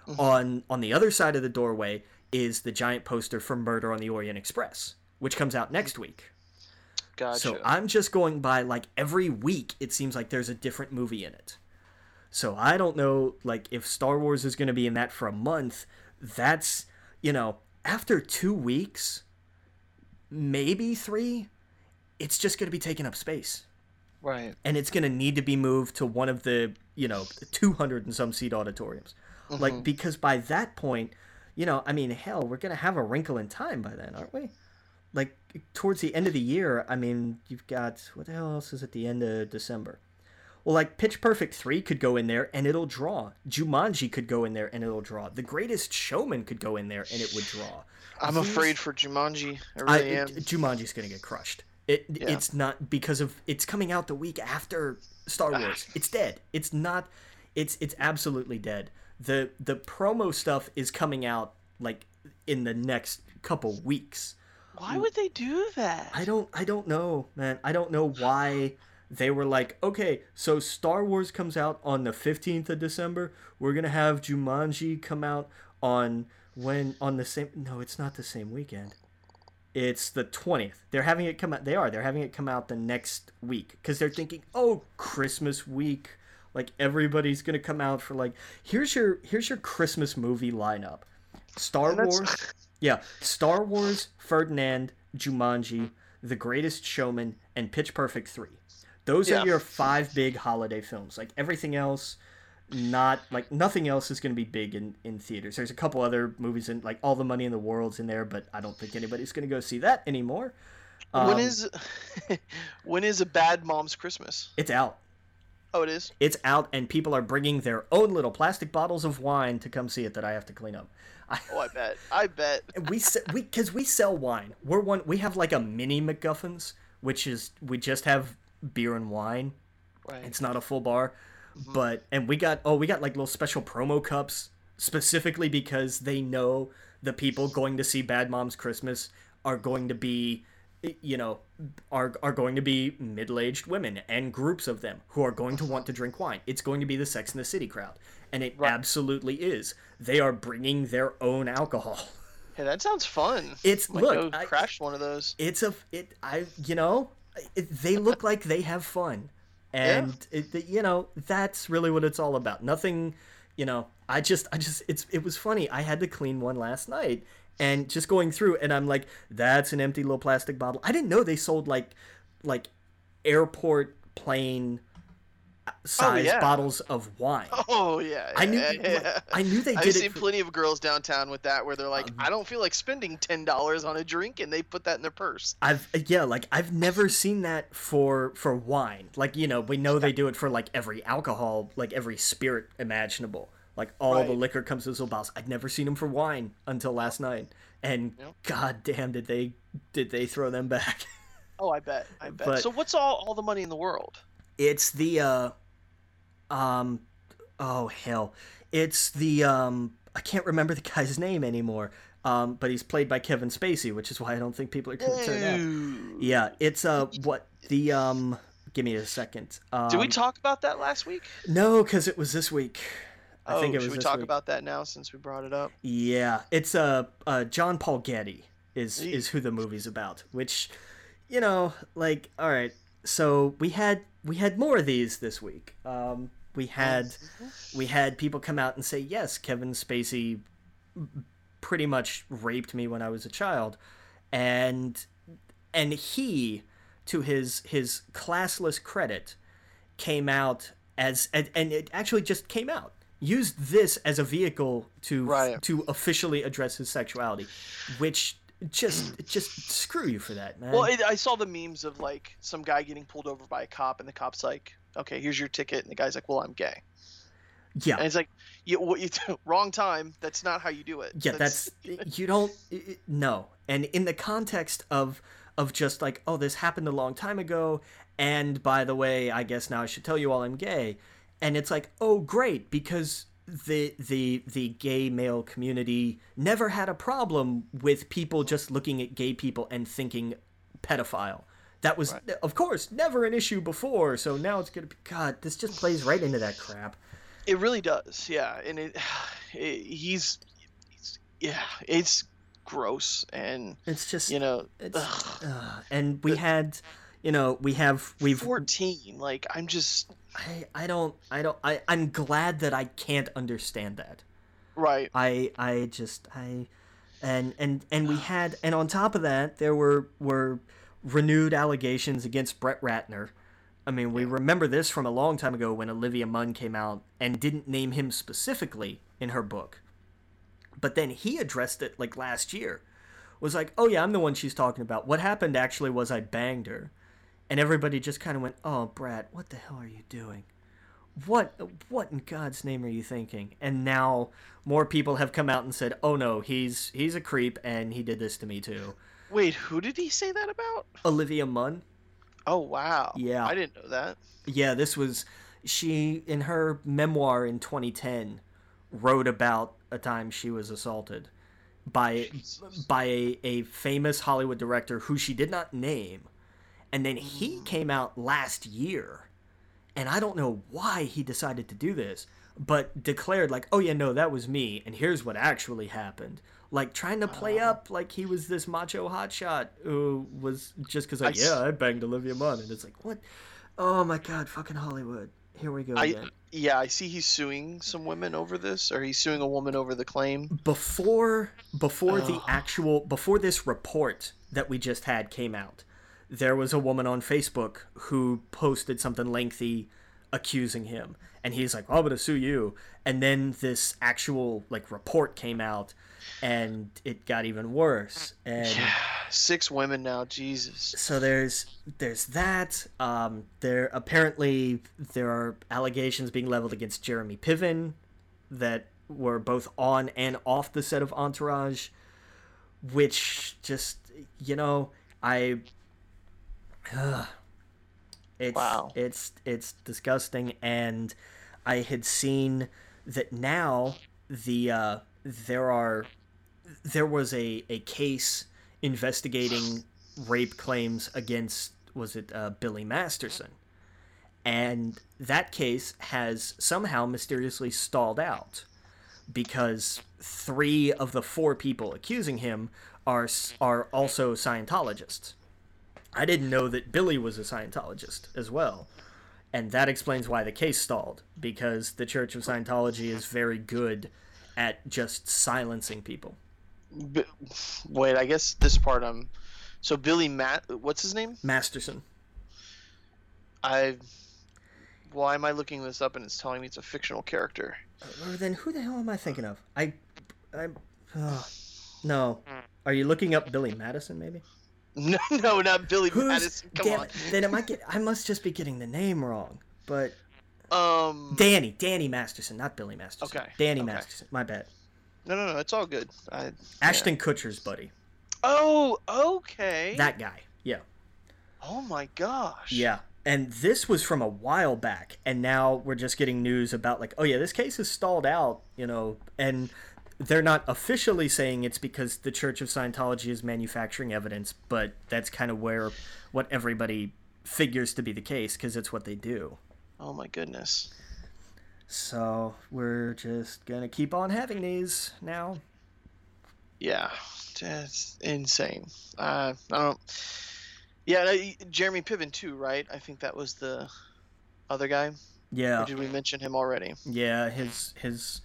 Mm-hmm. on on the other side of the doorway is the giant poster for murder on the orient express which comes out next week Gotcha. so I'm just going by like every week it seems like there's a different movie in it. So I don't know like if Star Wars is going to be in that for a month, that's, you know, after 2 weeks, maybe 3, it's just going to be taking up space. right. And it's going to need to be moved to one of the, you know, 200 and some seat auditoriums. Like mm-hmm. because by that point, you know, I mean, hell, we're going to have a wrinkle in time by then, aren't we? like towards the end of the year, I mean, you've got what the hell else is at the end of December? Well, like Pitch Perfect 3 could go in there and it'll draw. Jumanji could go in there and it'll draw. The Greatest Showman could go in there and it would draw. I'm These- afraid for Jumanji. I I, really am. Jumanji's going to get crushed. It Yeah. it's not because of it's coming out the week after Star ah. Wars. It's dead. It's not it's it's absolutely dead. The the promo stuff is coming out like in the next couple weeks. Why would they do that? I don't I don't know, man. I don't know why they were like, okay, so Star Wars comes out on the 15th of December. We're going to have Jumanji come out on when on the same No, it's not the same weekend. It's the 20th. They're having it come out they are. They're having it come out the next week cuz they're thinking, "Oh, Christmas week. Like everybody's going to come out for like here's your here's your Christmas movie lineup. Star Wars yeah, Star Wars, Ferdinand, Jumanji, The Greatest Showman, and Pitch Perfect 3. Those Yeah. are your five big holiday films. Like everything else, not like nothing else is going to be big in, in theaters. There's a couple other movies in like All the Money in the World's in there, but I don't think anybody's going to go see that anymore. when Um, is when is a bad mom's Christmas? it's out? Oh, it is. It's out, and people are bringing their own little plastic bottles of wine to come see it that I have to clean up. I, Oh, I bet. I bet. we we because we sell wine. We're one. We have like a mini McGuffins, which is we just have beer and wine. Right. It's not a full bar, Mhm. but and we got oh we got like little special promo cups specifically because they know the people going to see Bad Moms Christmas are going to be you know are are going to be middle-aged women and groups of them who are going to want to drink wine. It's going to be the Sex and the City crowd and it Right. absolutely is. They are bringing their own alcohol. Hey, that sounds fun. It's Might look, I- crash one of those. it's a it I you know it, they look like they have fun. And it, you know that's really what it's all about. Nothing you know I just I just it's it was funny. I had to clean one last night and just going through and I'm like that's an empty little plastic bottle. I didn't know they sold like like airport plane size yeah. bottles of wine Oh yeah. I knew yeah, yeah. I knew they I've did seen it for- plenty of girls downtown with that where they're like, Um, I don't feel like spending ten dollars on a drink, and they put that in their purse. I've yeah, like I've never seen that for for wine. Like you know, we know they do it for like every alcohol, like every spirit imaginable. Like all the liquor comes in little bottles. I'd never seen them for wine until last night, and Yep. god damn, did they did they throw them back? Oh, I bet. I bet. But- so what's all all the money in the world? It's the uh, um, oh hell, it's the um, I can't remember the guy's name anymore. Um, but he's played by Kevin Spacey, which is why I don't think people are gonna turn out. Yeah, it's uh what the um give me a second. Um, Did we talk about that last week? No, because it was this week. I oh, think it was should we talk week. about that now since we brought it up? Yeah, it's uh, uh John Paul Getty is Eek. is who the movie's about. Which, you know, like all right. So we had we had more of these this week. Um, we had we had people come out and say yes, Kevin Spacey pretty much raped me when I was a child, and and he, to his his classless credit, came out as and, and it actually just came out used this as a vehicle to Right. to officially address his sexuality, which just just screw you for that, man. Well, it, I saw the memes of like some guy getting pulled over by a cop, and the cop's like, "Okay, here's your ticket," and the guy's like, "Well, I'm gay," yeah, and it's like, "You, what you wrong time. That's not how you do it." yeah that's you don't i- i- no and in the context of of just like oh this happened a long time ago and by the way i guess now i should tell you all i'm gay and it's like oh great because the the the gay male community never had a problem with people just looking at gay people and thinking pedophile that was Right. of course never an issue before so now it's gonna be god this just plays right into that crap It really does, yeah. And it, it he's, yeah, it's gross, and it's just you know, uh, and we had you know we have we've fourteen. Like I'm just I, I don't I don't I, I'm glad that I can't understand that. right. I I just I and and and we had and on top of that there were were renewed allegations against Brett Ratner. I mean, we remember this from a long time ago when Olivia Munn came out and didn't name him specifically in her book. But then he addressed it like last year. Was like, "Oh yeah, I'm the one she's talking about. What happened actually was I banged her." And everybody just kind of went, "Oh, Brad, what the hell are you doing? What what in God's name are you thinking?" And now more people have come out and said, "Oh no, he's he's a creep and he did this to me too." Wait, who did he say that about? Olivia Munn Oh wow. Yeah. I didn't know that. Yeah, this was she in her memoir in 2010 wrote about a time she was assaulted by by a, a famous Hollywood director who she did not name. And then he came out last year. And I don't know why he decided to do this, but declared like, "Oh yeah, no, that was me and here's what actually happened." Like trying to play up oh. like he was this macho hotshot who was just cuz like, I "Yeah, I banged Olivia Munn." And it's like, "What? Oh my god, fucking Hollywood. Here we go I again. yeah, I see he's suing some women over this, or he's suing a woman over the claim. Before before the actual before this report that we just had came out, there was a woman on Facebook who posted something lengthy accusing him. And he's like, "Oh, I'm gonna sue you." And then this actual like report came out and it got even worse. And Yeah, six women now. Jesus. so there's there's that. Um, there apparently there are allegations being leveled against Jeremy Piven that were both on and off the set of Entourage, which just you know I. Ugh. it's Wow. it's it's disgusting and I had seen that now the uh, there are there was a, a case investigating rape claims against was it uh, Billy Masterson, and that case has somehow mysteriously stalled out because three of the four people accusing him are are also Scientologists. I didn't know that Billy was a Scientologist as well. And that explains why the case stalled because the Church of Scientology is very good at just silencing people. B- wait, I guess this part I'm so Billy Matt what's his name? Masterson. I why am I looking this up and it's telling me it's a fictional character? Or then who the hell am I thinking of? I I oh, no. Are you looking up Billy Madison maybe? No, no, not Billy Who's, Madison. Come damn on. Then I might get I must just be getting the name wrong. But Um Danny, Danny Masterson, not Billy Masterson. Okay, Danny okay. Masterson. My bad. No, no, no, it's all good. I, Ashton Kutcher's buddy. Oh, okay. That guy. Yeah. Oh my gosh. Yeah. And this was from a while back, and now we're just getting news about like, oh yeah, this case is stalled out, you know, and they're not officially saying it's because the Church of Scientology is manufacturing evidence, but that's kind of where what everybody figures to be the case because it's what they do. Oh my goodness. So we're just gonna keep on having these now. Yeah, it's insane. Uh, I don't. Yeah, Jeremy Piven too, right? I think that was the other guy. Yeah. Or did we mention him already? Yeah, his his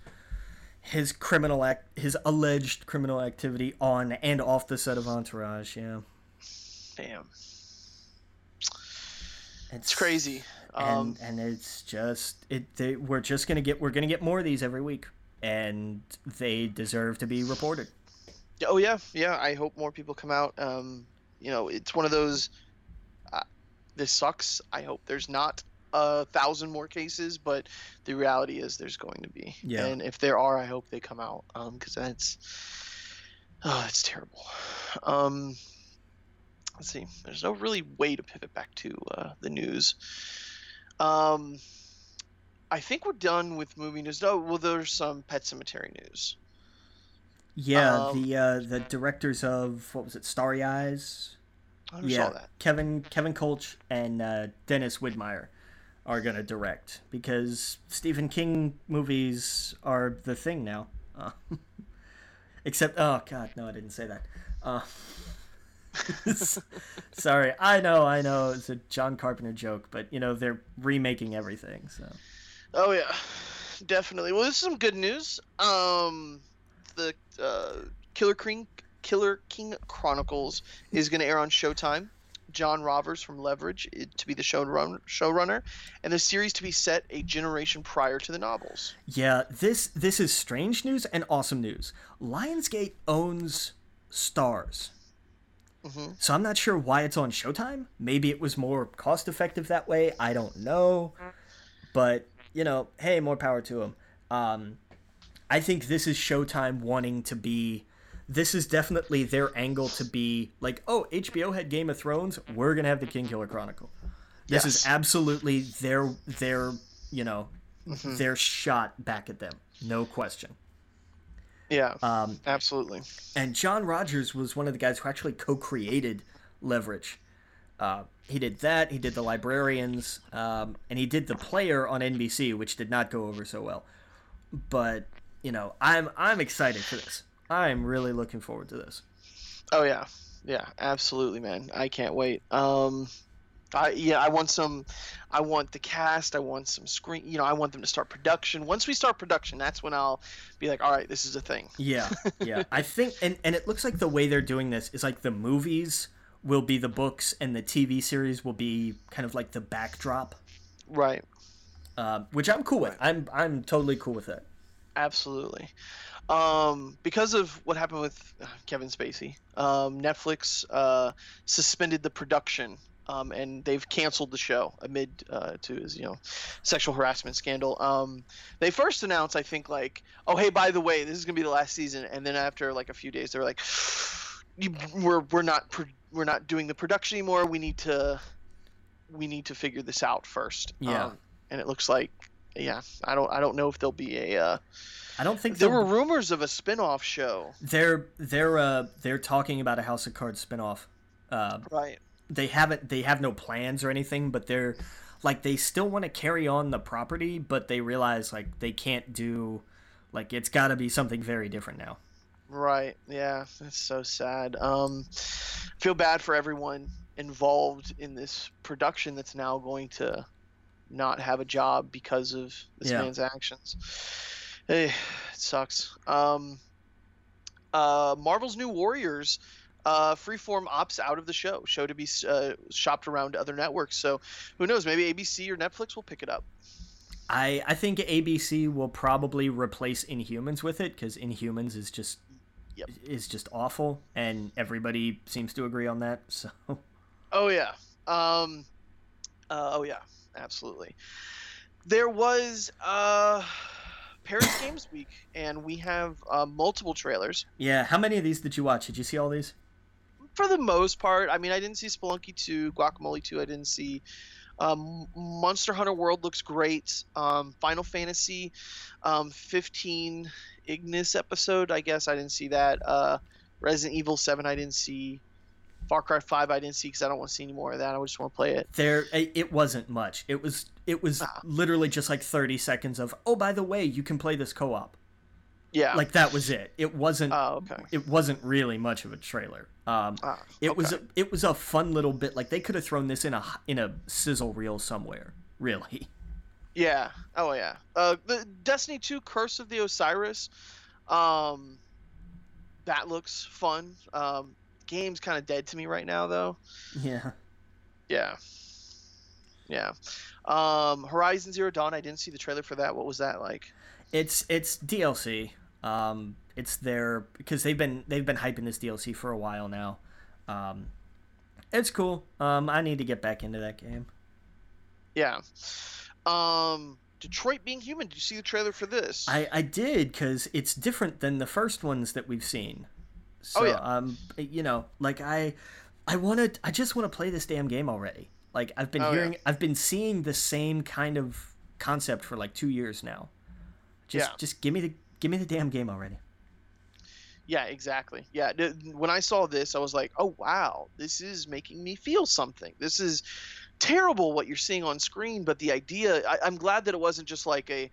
his criminal act, his alleged criminal activity on and off the set of Entourage. Yeah, Damn, it's, it's crazy. Um, and and it's just it. They, we're just gonna get we're gonna get more of these every week, and they deserve to be reported. oh yeah, yeah. I hope more people come out. Um, you know, it's one of those. Uh, this sucks. I hope there's not a thousand more cases, but the reality is there's going to be. Yeah. And if there are, I hope they come out. Um, because that's. Oh, it's terrible. Um. Let's see. There's no really way to pivot back to uh, the news. Um. I think we're done with movie news. No, well, there's some Pet Sematary news. Yeah, Um, the uh, the directors of what was it, Starry Eyes? Yeah, saw that. Kevin Kevin Kölsch and uh, Dennis Widmyer are gonna direct because Stephen King movies are the thing now. Uh, except, oh god, no, I didn't say that. Uh, sorry, I know, I know, it's a John Carpenter joke, but you know they're remaking everything, so Oh yeah, definitely. Well, this is some good news. Um, the uh, Killer King Killer King Chronicles is going to air on Showtime. John Rogers from Leverage to be the showrun- showrunner, and the series to be set a generation prior to the novels. yeah, this this is strange news and awesome news. Lionsgate owns Starz. hmm So I'm not sure why it's on Showtime. Maybe it was more cost effective that way. I don't know. But, you know, hey, more power to them. Um, I think this is Showtime wanting to be. This is definitely their angle to be like, oh, HBO had Game of Thrones. We're gonna have the King Killer Chronicle. This is absolutely their their you know their shot back at them. No question. Yeah, Um, absolutely. and John Rogers was one of the guys who actually co-created Leverage. Uh, he did that. He did the Librarians, um, and he did the Player on NBC, which did not go over so well. But you know, I'm I'm excited for this. I'm really looking forward to this. Oh yeah, yeah, absolutely, man. I can't wait. Um, I yeah, I want some. I want the cast. I want some screen. You know, I want them to start production. Once we start production, that's when I'll be like, all right, this is a thing. Yeah, yeah. I think, and and it looks like the way they're doing this is like the movies will be the books, and the TV series will be kind of like the backdrop, Right. uh, which I'm cool with. I'm I'm totally cool with that. Absolutely. Um, because of what happened with uh, Kevin Spacey, um, Netflix uh, suspended the production. Um, and they've canceled the show amid uh, to his, you know, sexual harassment scandal. Um, they first announced, I think, like, oh, hey, by the way, this is gonna be the last season. And then after like a few days, they were like, we're we're not pro- we're not doing the production anymore. We need to we need to figure this out first. Yeah. Um, and it looks like yeah, I don't I don't know if there'll be a. Uh, I don't think there were rumors of a spin-off show. They're they're uh they're talking about a House of Cards spinoff. Uh, Right. they haven't they have no plans or anything, but they're like they still want to carry on the property, but they realize like they can't do like it's got to be something very different now. Right. Yeah, that's so sad. Um, feel bad for everyone involved in this production that's now going to not have a job because of this Yeah. man's actions. Hey, it sucks. Um, uh, Marvel's New Warriors. Uh, Freeform opts out of the show. Show to be uh, shopped around other networks. So who knows? Maybe ABC or Netflix will pick it up. I I think ABC will probably replace Inhumans with it because Inhumans is just Yep. is just awful, and everybody seems to agree on that. So Oh yeah. Um, uh, oh yeah. Absolutely. There was uh, Paris Games Week, and we have uh, multiple trailers. yeah, how many of these did you watch? Did you see all these? For the most part, I mean, I didn't see Spelunky 2, Guacamelee 2. I didn't see um, Monster Hunter World looks great. Um, Final Fantasy um, 15 Ignis episode, I guess I didn't see that. Uh, Resident Evil 7, I didn't see. Far Cry 5, I didn't see because I don't want to see any more of that. I just want to play it. There, it wasn't much. It was it was Ah. literally just like thirty seconds of oh by the way you can play this co-op. Yeah. Like that was it. It wasn't. Oh, okay. It wasn't really much of a trailer. Um, Ah, it was a, it was a fun little bit. Like they could have thrown this in a in a sizzle reel somewhere. Really. Yeah. Oh yeah. Uh, the Destiny 2 Curse of the Osiris. Um, that looks fun. Um, game's kind of dead to me right now though. Yeah. Yeah. Yeah. Um, Horizon Zero Dawn. I didn't see the trailer for that. What was that like? It's it's DLC. Um, it's their because they've been they've been hyping this DLC for a while now. Um, it's cool. Um, I need to get back into that game. Yeah. Um, Detroit Being Human. Did you see the trailer for this? I I did because it's different than the first ones that we've seen. So Oh, yeah. um, you know, like I I wanted I just want to play this damn game already. Like I've been Oh, yeah. hearing I've been seeing the same kind of concept for like two years now. Just Yeah. just give me the give me the damn game already. Yeah, exactly. Yeah, when I saw this, I was like, "Oh wow, this is making me feel something. This is terrible what you're seeing on screen, but the idea. I, I'm glad that it wasn't just like a,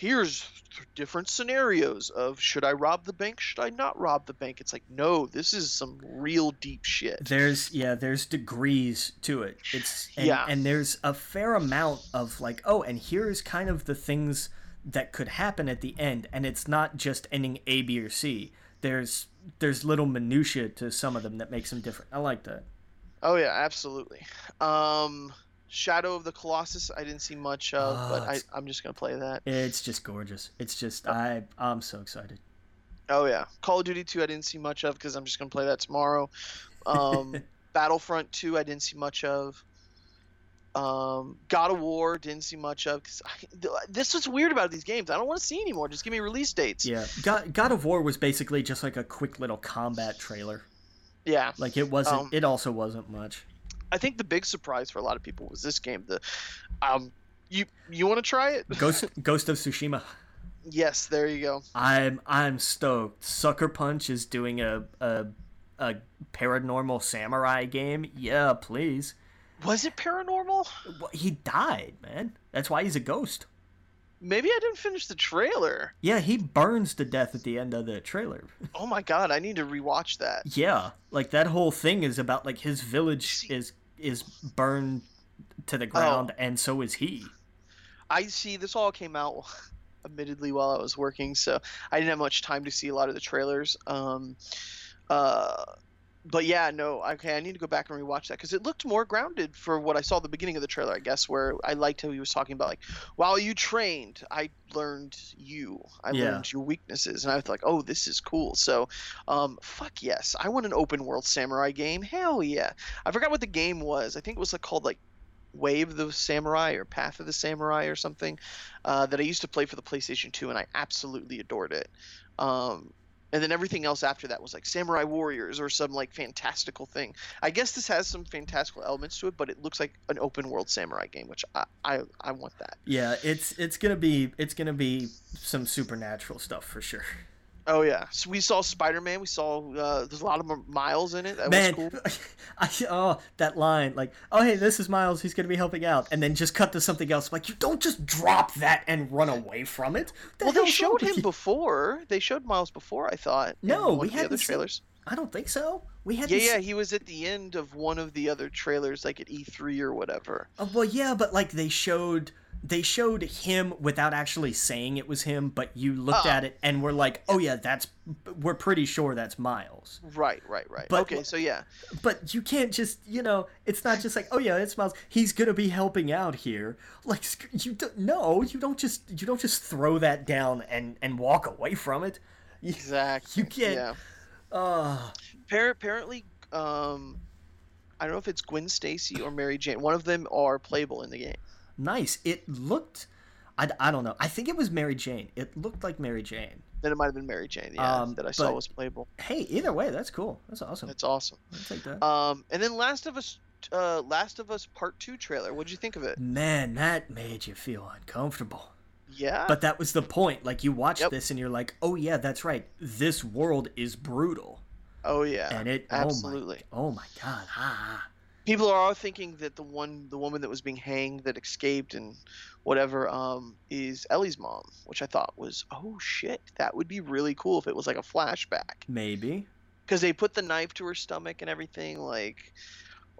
here's th- different scenarios of should I rob the bank, should I not rob the bank. It's like, no, this is some real deep shit. There's yeah, there's degrees to it. It's and, Yeah. and there's a fair amount of like, oh, and here's kind of the things that could happen at the end, and it's not just ending A, B, or C. There's there's little minutia to some of them that makes them different. I like that. Oh yeah, absolutely. Um, Shadow of the Colossus, I didn't see much of, Oh, but I, I'm just gonna play that. It's just gorgeous. It's just I I'm so excited. Oh yeah, Call of Duty 2 I didn't see much of because I'm just gonna play that tomorrow. Um, Battlefront 2 I didn't see much of. Um, God of War didn't see much of because this is weird about these games. I don't want to see anymore. Just give me release dates. Yeah, God, God of War was basically just like a quick little combat trailer. Yeah. Like it wasn't. Um, it also wasn't much. I think the big surprise for a lot of people was this game. The um, you you want to try it? Ghost Ghost of Tsushima. yes, there you go. I'm I'm stoked. Sucker Punch is doing a a a paranormal samurai game. Yeah, please. Was it paranormal? He died, man. That's why he's a ghost. Maybe I didn't finish the trailer. Yeah, he burns to death at the end of the trailer. Oh my god, I need to rewatch that. yeah, like that whole thing is about like his village is is burned to the ground, and so is he. I see this all came out admittedly while I was working, so I didn't have much time to see a lot of the trailers. Um, uh, but yeah, no, okay, I need to go back and rewatch that because it looked more grounded for what I saw the beginning of the trailer, I guess, where I liked how he was talking about like, while you trained, I learned you, I Yeah. learned your weaknesses, and I was like, oh, this is cool. So, um, fuck yes, I want an open world samurai game. Hell yeah! I forgot what the game was. I think it was like called like Way of the Samurai or Path of the Samurai or something uh, that I used to play for the PlayStation 2, and I absolutely adored it. Um, and then everything else after that was like samurai warriors or some like fantastical thing i guess this has some fantastical elements to it but it looks like an open world samurai game which i i, I want that Yeah, it's it's gonna be it's gonna be some supernatural stuff for sure. Oh yeah. So we saw spider-man. We saw uh, there's a lot of miles in it. That Man, was cool. I, oh that line like oh hey this is Miles. He's gonna be helping out. And then just cut to something else like you don't just drop that and run away from it. The well they showed him you? before. They showed miles before i thought No, we of the other seen- trailers. I don't think so. We had yeah this- yeah he was at the end of one of the other trailers like at e3 or whatever. Uh, well, yeah, but like they showed they showed him without actually saying it was him, but you looked Oh. at it and we're like, oh yeah, that's we're pretty sure that's Miles. right right right But- okay so yeah But you can't just you know, it's not just like, oh yeah, it's Miles. He's gonna be helping out here. Like you don't no, you don't just you don't just throw that down and and walk away from it. You, exactly You can't- yeah uh, Appar- apparently, um, I don't know if it's Gwen Stacy or Mary Jane. One of them are playable in the game. Nice. It looked. I, I don't know. I think it was Mary Jane. It looked like Mary Jane. Then it might have been Mary Jane, yeah, Um, that I saw was playable. Hey, either way, that's cool. That's awesome. That's awesome. I'll take that. Um, and then Last of Us, uh, Last of Us Part Two trailer. What'd you think of it? Man, that made you feel uncomfortable. Yeah. But that was the point. Like you watch Yep. this and you're like, "Oh yeah, that's right. This world is brutal." oh yeah. And it absolutely. Oh my, oh my god. Ah. People are all thinking that the one, the woman that was being hanged, that escaped and whatever, um, is Ellie's mom, which I thought was, oh shit, that would be really cool if it was like a flashback. Maybe. because they put the knife to her stomach and everything. Like,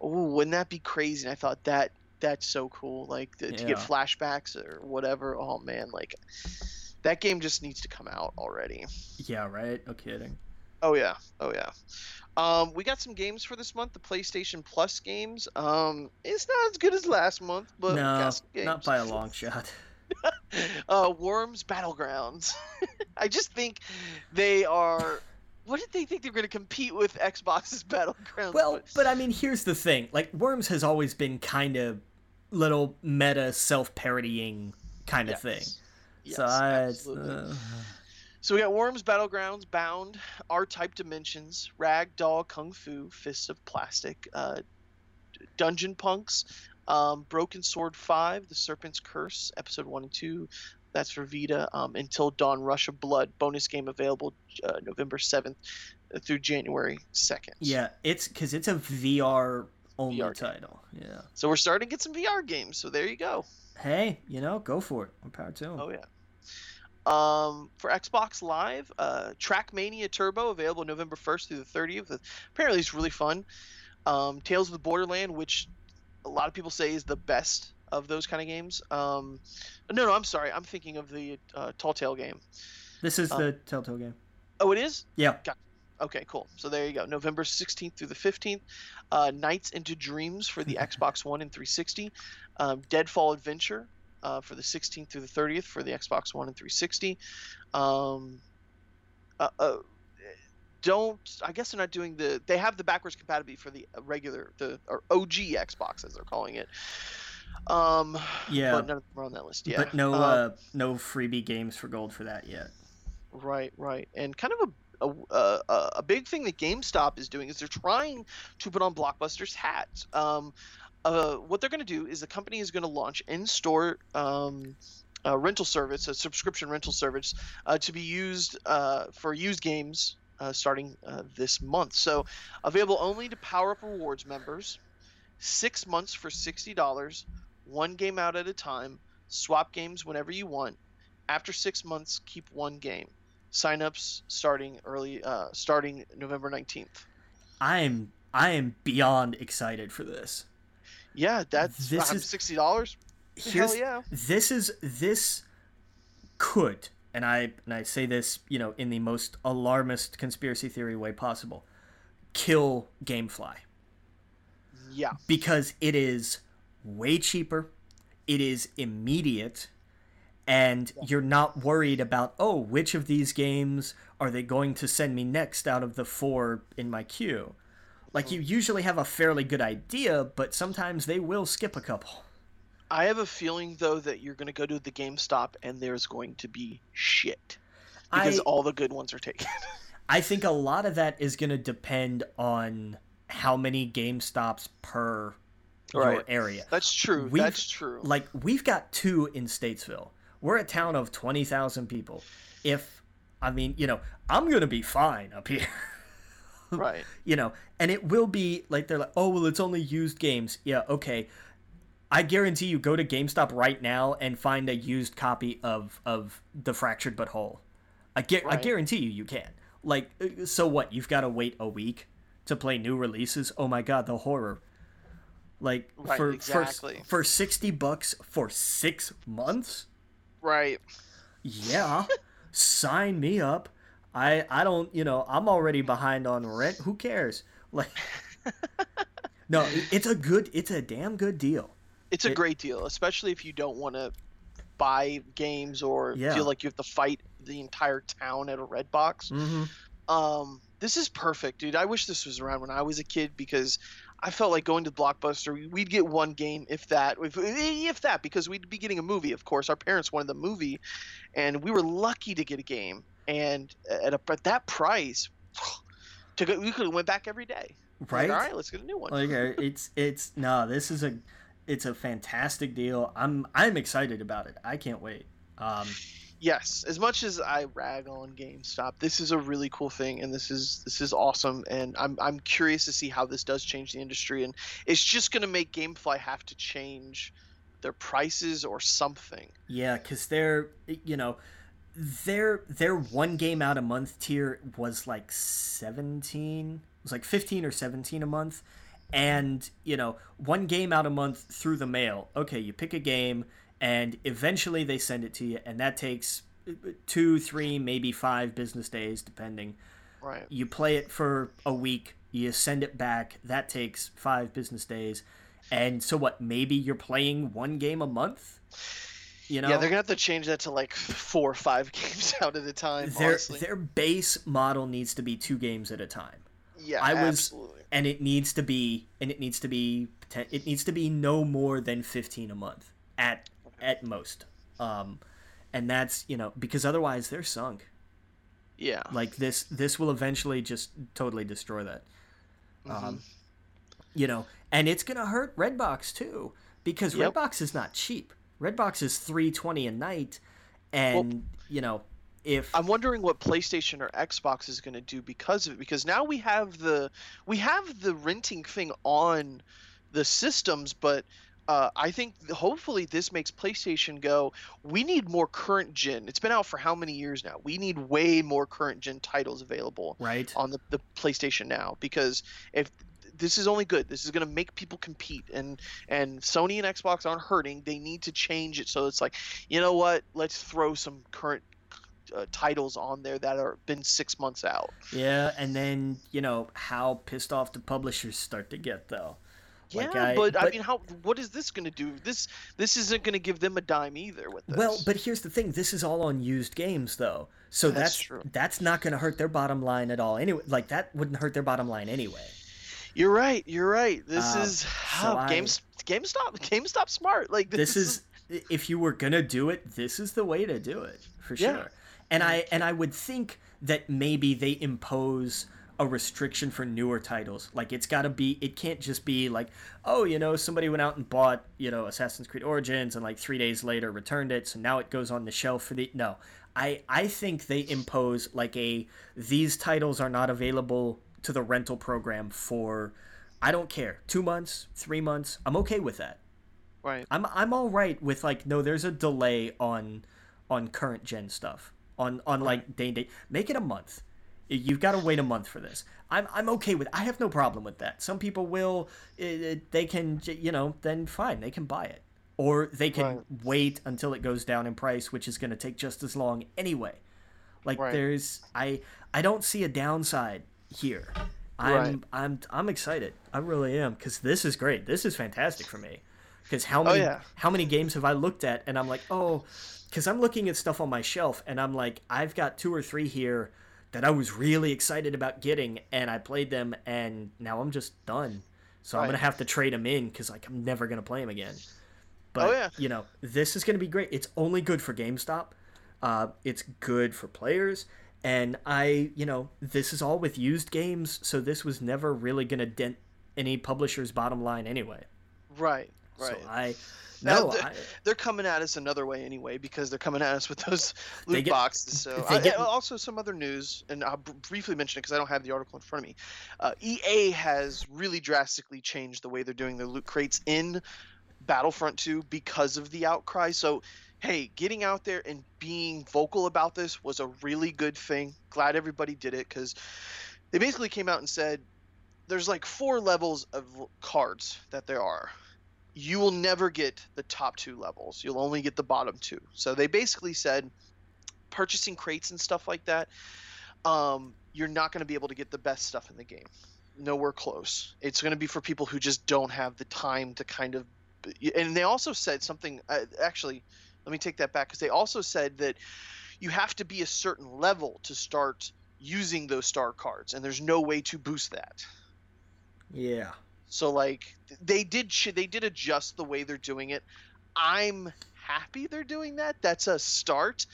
oh, wouldn't that be crazy? And I thought that that's so cool. Like the, to get flashbacks or whatever. Oh man, like that game just needs to come out already. Yeah, right. No kidding. Oh yeah, oh yeah. Um, we got some games for this month. The PlayStation Plus games. Um, it's not as good as last month, but no, got some games. not by a long shot. uh, Worms Battlegrounds. I just think they are. What did they think they were going to compete with Xbox's Battlegrounds? Well, with? but I mean, here's the thing. Like Worms has always been kind of little meta self-parodying kind of thing. Yes, so I, absolutely. uh, So we got Worms, Battlegrounds, Bound, R-Type Dimensions, Rag Doll, Kung Fu, Fists of Plastic, uh, Dungeon Punks, um, Broken Sword 5, The Serpent's Curse, Episode 1 and 2. That's for Vita. Um, Until Dawn, Rush of Blood, bonus game available uh, November 7th through January 2nd. yeah, it's because it's a VR only VR game. title. Yeah. So we're starting to get some VR games. So there you go. Hey, you know, go for it. More power to. Oh yeah. Um, for Xbox Live, uh, Trackmania Turbo available November 1st through the 30th. Apparently, it's really fun. Um, Tales of the Borderland, which a lot of people say is the best of those kind of games. Um, no, no, I'm sorry. I'm thinking of the uh, Tall Tale game. This is the Telltale game. Oh, it is. Yeah. Got- Okay, cool. So there you go. November 16th through the 15th. Uh, Nights into Dreams for the Xbox One and 360. Um, Deadfall Adventure uh, for the 16th through the 30th for the Xbox One and 360. Um, uh, uh, don't I guess they're not doing the they have the backwards compatibility for the regular the or OG Xbox as they're calling it. Um, Yeah. but none of them are on that list. Yeah, But no, Um, uh, no freebie games for gold for that yet. Right, right, and kind of a a, a a big thing that GameStop is doing is they're trying to put on Blockbuster's hat. Um, uh, what they're going to do is the company is going to launch in-store um, a rental service, a subscription rental service, uh, to be used uh, for used games uh, starting uh, this month. So available only to Power Up Rewards members. Six months for sixty dollars, one game out at a time. Swap games whenever you want. After six months, keep one game. Signups starting early, uh, starting November nineteenth. I am, I am beyond excited for this. Yeah, that's This is- sixty dollars. Hell yeah! this is this could and I and I say this, you know, in the most alarmist conspiracy theory way possible, kill GameFly Yeah, because it is way cheaper, it is immediate, and you're not worried about oh, which of these games are they going to send me next out of the four in my queue. Like you usually have a fairly good idea, but sometimes they will skip a couple. I have a feeling though that you're going to go to the GameStop and there's going to be shit because I- all the good ones are taken. I think a lot of that is going to depend on how many Game Stops per your area. That's true. We've- That's true. Like we've got two in Statesville. We're a town of twenty thousand people. If I mean, you know, I'm gonna be fine up here. right. you know, and it will be like they're like, oh well, it's only used games. Yeah, okay. I guarantee you, go to GameStop right now and find a used copy of of the Fractured But Whole. I gu- I guarantee you, you can. Like, uh, so what? You've got to wait a week to play new releases. Oh my god, the horror! Like Right, for exactly. for for sixty bucks for six months. Right. Yeah, sign me up. I I don't you know I'm already behind on rent. Who cares? Like, no, it's a good, it's a damn good deal. It's a It- great deal, especially if you don't want to buy games or Yeah. feel like you have to fight the entire town at a Redbox. Mm-hmm. Um, this is perfect, dude. I wish this was around when I was a kid because I felt like going to Blockbuster, we'd get one game, if that, if, if that, because we'd be getting a movie. Of course, our parents wanted the movie, and we were lucky to get a game. And at, a, at that price, to go, we could have went back every day. Like, Right? All right, let's get a new one. Like uh, it's it's no, this is a it's a fantastic deal. I'm I'm excited about it. I can't wait. Um, yes as much as i rag on gamestop this is a really cool thing and this is this is awesome and i'm, I'm curious to see how this does change the industry and it's just going to make gamefly have to change their prices or something yeah, because they're you know their their one game out a month tier was like seventeen. It was like fifteen or seventeen a month, and you know one game out a month through the mail. Okay, you pick a game, and eventually they send it to you, and that takes uh, two, three, maybe five business days, depending. right you play it for a week you send it back that takes five business days and so what maybe you're playing one game a month you know? yeah they're gonna have to change that to like four or five games out at a time their, honestly. their base model needs to be two games at a time. Yeah I was- absolutely. and it needs to be and it needs to be it needs to be no more than 15 a month at at most. Um and that's you know because otherwise they're sunk. Yeah. Like this this will eventually just totally destroy that. Mm-hmm. um, you know and it's gonna hurt redbox too because Yep. redbox is not cheap redbox is 320 a night and you know if I'm wondering what PlayStation or Xbox is going to do because of it. Because now we have the we have the renting thing on the systems, but uh, I think hopefully this makes PlayStation go. We need more current gen. It's been out for how many years now? We need way more current gen titles available right on the, the PlayStation now because if this is only good. This is going to make people compete, and and Sony and Xbox aren't hurting. They need to change it so it's like, you know what? Let's throw some current uh, titles on there that are been six months out. yeah and then you know how pissed off the publishers start to get though Yeah, Like, I- but, I mean, how? What is this going to do? This this isn't going to give them a dime either with this. Well, but here's the thing: this is all on used games, though. So That's that's true. that's not going to hurt their bottom line at all. Anyway, like that wouldn't hurt their bottom line anyway. You're right. You're right. This Um, is so oh, I- Games GameStop GameStop smart. Like This is if you were gonna do it, this is the way to do it for sure. Yeah. And I and I would think that maybe they impose a restriction for newer titles. Like it's got to be it can't just be like, "Oh, you know, somebody went out and bought, you know, Assassin's Creed Origins and like 3 days later returned it, so now it goes on the shelf for the No. I I think they impose like a these titles are not available to the rental program for I don't care. 2 months, 3 months. I'm okay with that. right. I'm I'm all right with like no, there's a delay on on current gen stuff on on like day and date. Make it a month. You've got to wait a month for this. I'm I'm okay with. I have no problem with that. Some people will. It, it- they can you know then fine they can buy it or they can Right. wait until it goes down in price, which is going to take just as long anyway. Like Right. there's I I don't see a downside here. I'm Right. I'm I'm excited. I really am because this is great. This is fantastic for me. Because how Oh, many yeah. how many games have I looked at and I'm like, oh, because I'm looking at stuff on my shelf and I'm like, I've got two or three here that I was really excited about getting and I played them and now I'm just done. So I'm gonna have to trade them in because like I'm never gonna play them again. But Oh, yeah. you know, this is gonna be great. It's only good for GameStop. Uh, it's good for players, And I, you know, this is all with used games, so this was never really going to dent any publisher's bottom line anyway. Right, right. So I no, they're, I, they're coming at us another way anyway because they're coming at us with those loot get- boxes. So I- get- also some other news, and I'll briefly mention it because I don't have the article in front of me. Uh, EA has really drastically changed the way they're doing their loot crates in Battlefront 2 because of the outcry. So hey, getting out there and being vocal about this was a really good thing. Glad everybody did it because they basically came out and said there's like four levels of cards that there are you will never get the top two levels. You'll only get the bottom two. So they basically said purchasing crates and stuff like that, um, you're not going to be able to get the best stuff in the game. Nowhere close. It's going to be for people who just don't have the time to kind of. And they also said something. Uh, actually, let me take that back because they also said that you have to be a certain level to start using those star cards, and there's no way to boost that. yeah. So like they did they did adjust the way they're doing it. I'm happy they're doing that. That's a start.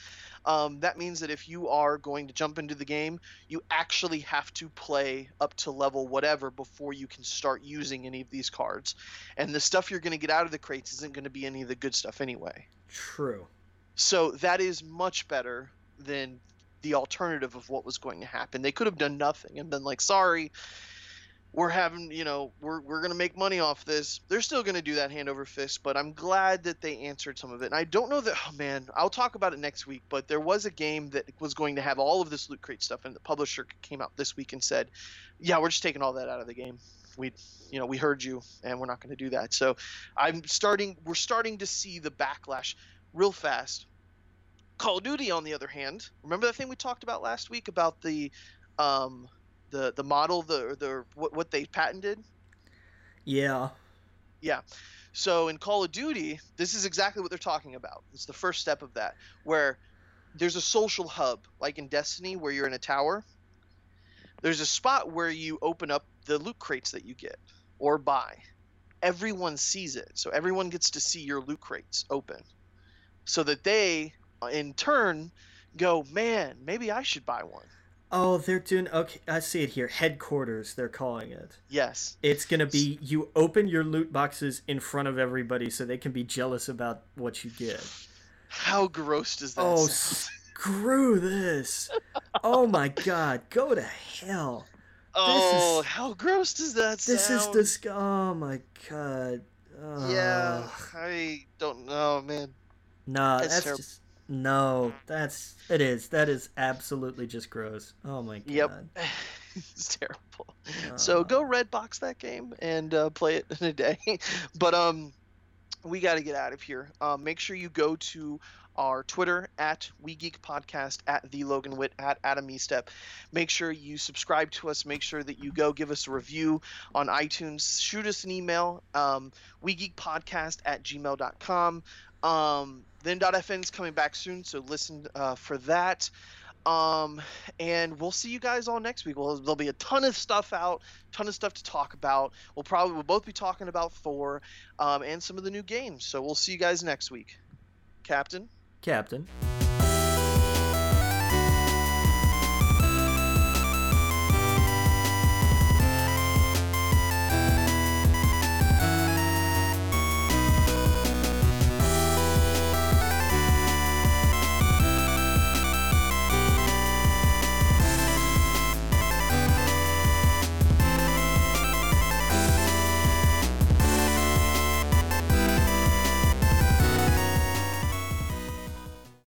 Um, that means that if you are going to jump into the game, you actually have to play up to level whatever before you can start using any of these cards. And the stuff you're going to get out of the crates isn't going to be any of the good stuff anyway. True. So that is much better than the alternative of what was going to happen. They could have done nothing and been like, sorry, we're having, you know, we're, we're going to make money off this. They're still going to do that hand over fist, but I'm glad that they answered some of it. And I don't know that, oh man, I'll talk about it next week, but there was a game that was going to have all of this loot crate stuff, and the publisher came out this week and said, yeah, we're just taking all that out of the game. We, you know, we heard you, and we're not going to do that. So I'm starting, we're starting to see the backlash real fast. Call of Duty, on the other hand, remember that thing we talked about last week about the, um, the the model, the the what what they patented? Yeah. Yeah. So in Call of Duty, this is exactly what they're talking about. It's the first step of that, where there's a social hub, like in Destiny, where you're in a tower. There's a spot where you open up the loot crates that you get or buy. Everyone sees it, so everyone gets to see your loot crates open, so that they, in turn, go, man, maybe I should buy one. Oh, they're doing okay. I see it here. Headquarters, they're calling it. Yes. It's gonna be you open your loot boxes in front of everybody so they can be jealous about what you get. How gross does that Oh, sound? screw this! Oh my god, go to hell! Oh, is- how gross does that sound? This is this. Oh my god. Oh. Yeah, I don't know, man. Nah, It's that's just no. That's it is. That is absolutely just gross. Oh my god. Yep. it's terrible. So go Redbox that game and uh, play it in a day. but um, we got to get out of here. Um, make sure you go to our Twitter at We Geek Podcast at the Logan at Adam Estep. Make sure you subscribe to us. Make sure that you go give us a review on iTunes. Shoot us an email. Um, We Geek Podcast at gmail.com. Um, then.fn is coming back soon, so listen uh, for that. Um, and we'll see you guys all next week. Well, there'll be a ton of stuff out, ton of stuff to talk about. We'll probably we'll both be talking about Thor, um, and some of the new games. So we'll see you guys next week, Captain. Captain.